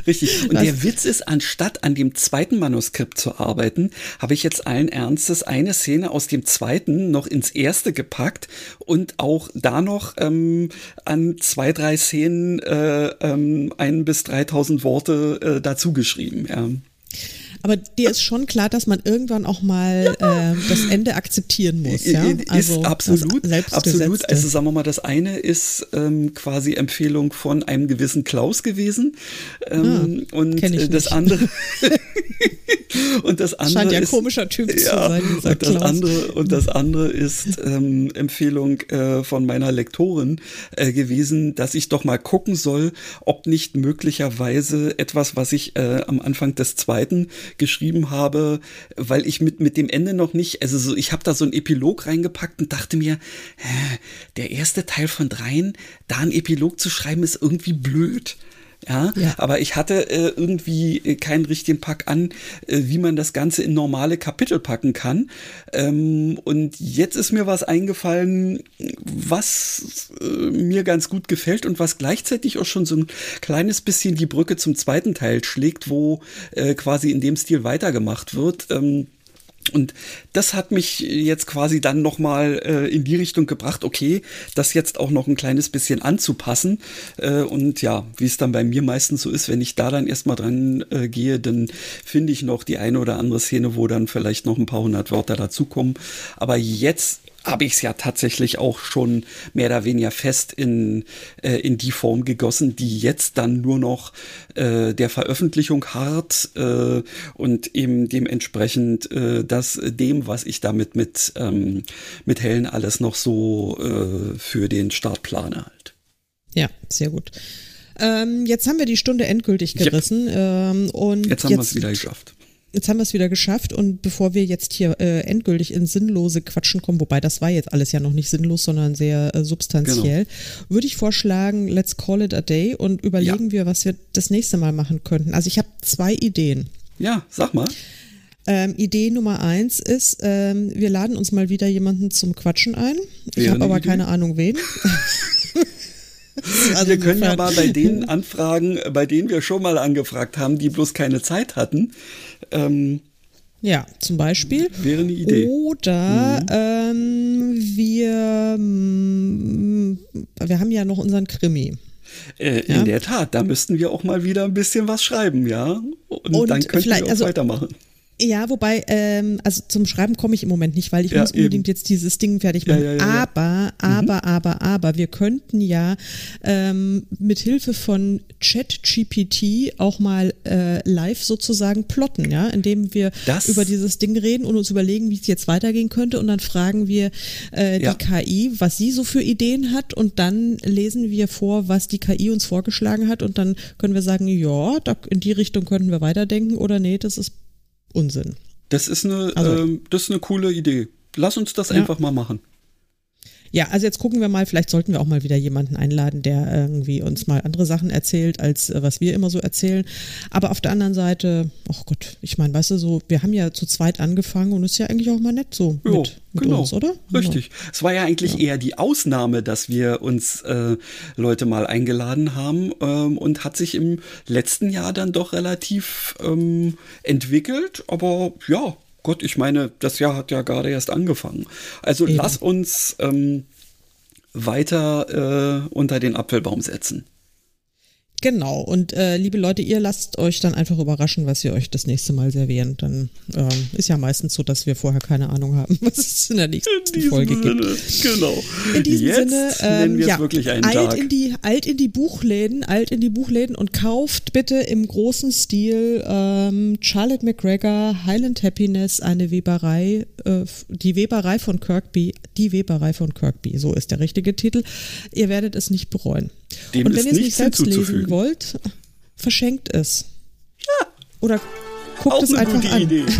richtig. Und das der Witz ist, anstatt an dem zweiten Manuskript zu arbeiten, habe ich jetzt allen Ernstes eine Szene aus dem zweiten noch ins erste gepackt und auch da noch ähm, an zwei, drei Szenen äh, ähm, ein bis 3000 Worte äh, dazu geschrieben. Ja. Aber dir ist schon klar, dass man irgendwann auch mal ja. äh, das Ende akzeptieren muss. Ja? Also ist absolut, absolut. Also sagen wir mal, das eine ist ähm, quasi Empfehlung von einem gewissen Klaus gewesen ähm, ah, und äh, das andere und das andere scheint ja ein komischer Typ ja, zu sein. und das Klaus. andere und das andere ist ähm, Empfehlung äh, von meiner Lektorin äh, gewesen, dass ich doch mal gucken soll, ob nicht möglicherweise etwas, was ich äh, am Anfang des zweiten geschrieben habe, weil ich mit, mit dem Ende noch nicht, also so, ich habe da so ein Epilog reingepackt und dachte mir, hä, der erste Teil von dreien, da ein Epilog zu schreiben, ist irgendwie blöd. Ja, ja, aber ich hatte äh, irgendwie äh, keinen richtigen Pack an, äh, wie man das Ganze in normale Kapitel packen kann. Ähm, und jetzt ist mir was eingefallen, was äh, mir ganz gut gefällt und was gleichzeitig auch schon so ein kleines bisschen die Brücke zum zweiten Teil schlägt, wo äh, quasi in dem Stil weitergemacht wird. Ähm, und das hat mich jetzt quasi dann nochmal äh, in die Richtung gebracht, okay, das jetzt auch noch ein kleines bisschen anzupassen. Äh, und ja, wie es dann bei mir meistens so ist, wenn ich da dann erstmal dran äh, gehe, dann finde ich noch die eine oder andere Szene, wo dann vielleicht noch ein paar hundert Wörter dazukommen. Aber jetzt habe ich es ja tatsächlich auch schon mehr oder weniger fest in, äh, in die Form gegossen, die jetzt dann nur noch äh, der Veröffentlichung hart äh, und eben dementsprechend äh, das dem, was ich damit mit, ähm, mit Helen alles noch so äh, für den Start plane halt. Ja, sehr gut. Ähm, jetzt haben wir die Stunde endgültig gerissen. Yep. Ähm, und jetzt haben wir es wieder geschafft jetzt haben wir es wieder geschafft und bevor wir jetzt hier äh, endgültig in sinnlose Quatschen kommen, wobei das war jetzt alles ja noch nicht sinnlos, sondern sehr äh, substanziell, genau. würde ich vorschlagen, let's call it a day und überlegen ja. wir, was wir das nächste Mal machen könnten. Also ich habe zwei Ideen. Ja, sag mal. Ähm, Idee Nummer eins ist, ähm, wir laden uns mal wieder jemanden zum Quatschen ein. Ich habe aber Idee. keine Ahnung wen. Also wir können ja mal bei denen anfragen, bei denen wir schon mal angefragt haben, die bloß keine Zeit hatten. Ähm, ja, zum Beispiel. Wäre eine Idee. Oder mhm. ähm, wir, mm, wir haben ja noch unseren Krimi. Äh, ja? In der Tat, da müssten wir auch mal wieder ein bisschen was schreiben, ja. Und, Und dann könnten wir auch also, weitermachen. Ja, wobei, ähm, also zum Schreiben komme ich im Moment nicht, weil ich ja, muss unbedingt eben. jetzt dieses Ding fertig machen. Ja, ja, aber, aber, mhm. aber, aber, wir könnten ja ähm, mit Hilfe von ChatGPT auch mal äh, live sozusagen plotten, ja, indem wir das? über dieses Ding reden und uns überlegen, wie es jetzt weitergehen könnte und dann fragen wir äh, die KI, was sie so für Ideen hat und dann lesen wir vor, was die KI uns vorgeschlagen hat und dann können wir sagen, ja, da, in die Richtung könnten wir weiterdenken oder nee, das ist Unsinn. Das ist eine, also, ähm, das ist eine coole Idee. Lass uns das ja. einfach mal machen. Ja, also jetzt gucken wir mal, vielleicht sollten wir auch mal wieder jemanden einladen, der irgendwie uns mal andere Sachen erzählt, als äh, was wir immer so erzählen. Aber auf der anderen Seite, ach Gott, ich meine, weißt du so, wir haben ja zu zweit angefangen und ist ja eigentlich auch mal nett so jo, mit, mit genau. uns, oder? Richtig. Ja. Es war ja eigentlich ja. eher die Ausnahme, dass wir uns äh, Leute mal eingeladen haben ähm, und hat sich im letzten Jahr dann doch relativ ähm, entwickelt. Aber ja, Gott, ich meine, das Jahr hat ja gerade erst angefangen. Also Eben. lass uns ähm, weiter äh, unter den Apfelbaum setzen. Genau, und äh, liebe Leute, ihr lasst euch dann einfach überraschen, was wir euch das nächste Mal servieren. Dann ähm, ist ja meistens so, dass wir vorher keine Ahnung haben, was es in der nächsten in Folge Sinne, gibt. Genau. In diesem Jetzt Sinne, ähm, ja, wirklich einen alt Tag. in die alt in die Buchläden, alt in die Buchläden und kauft bitte im großen Stil ähm, Charlotte McGregor Highland Happiness, eine Weberei, äh, die Weberei von Kirkby, die Weberei von Kirkby, so ist der richtige Titel. Ihr werdet es nicht bereuen. Dem und wenn ihr es nicht selbst lesen wollt, verschenkt es. Ja. Oder guckt Auch es eine einfach gute an. Idee.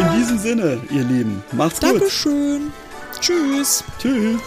In diesem Sinne, ihr Lieben, macht's Dankeschön. gut. Dankeschön. Tschüss. Tschüss.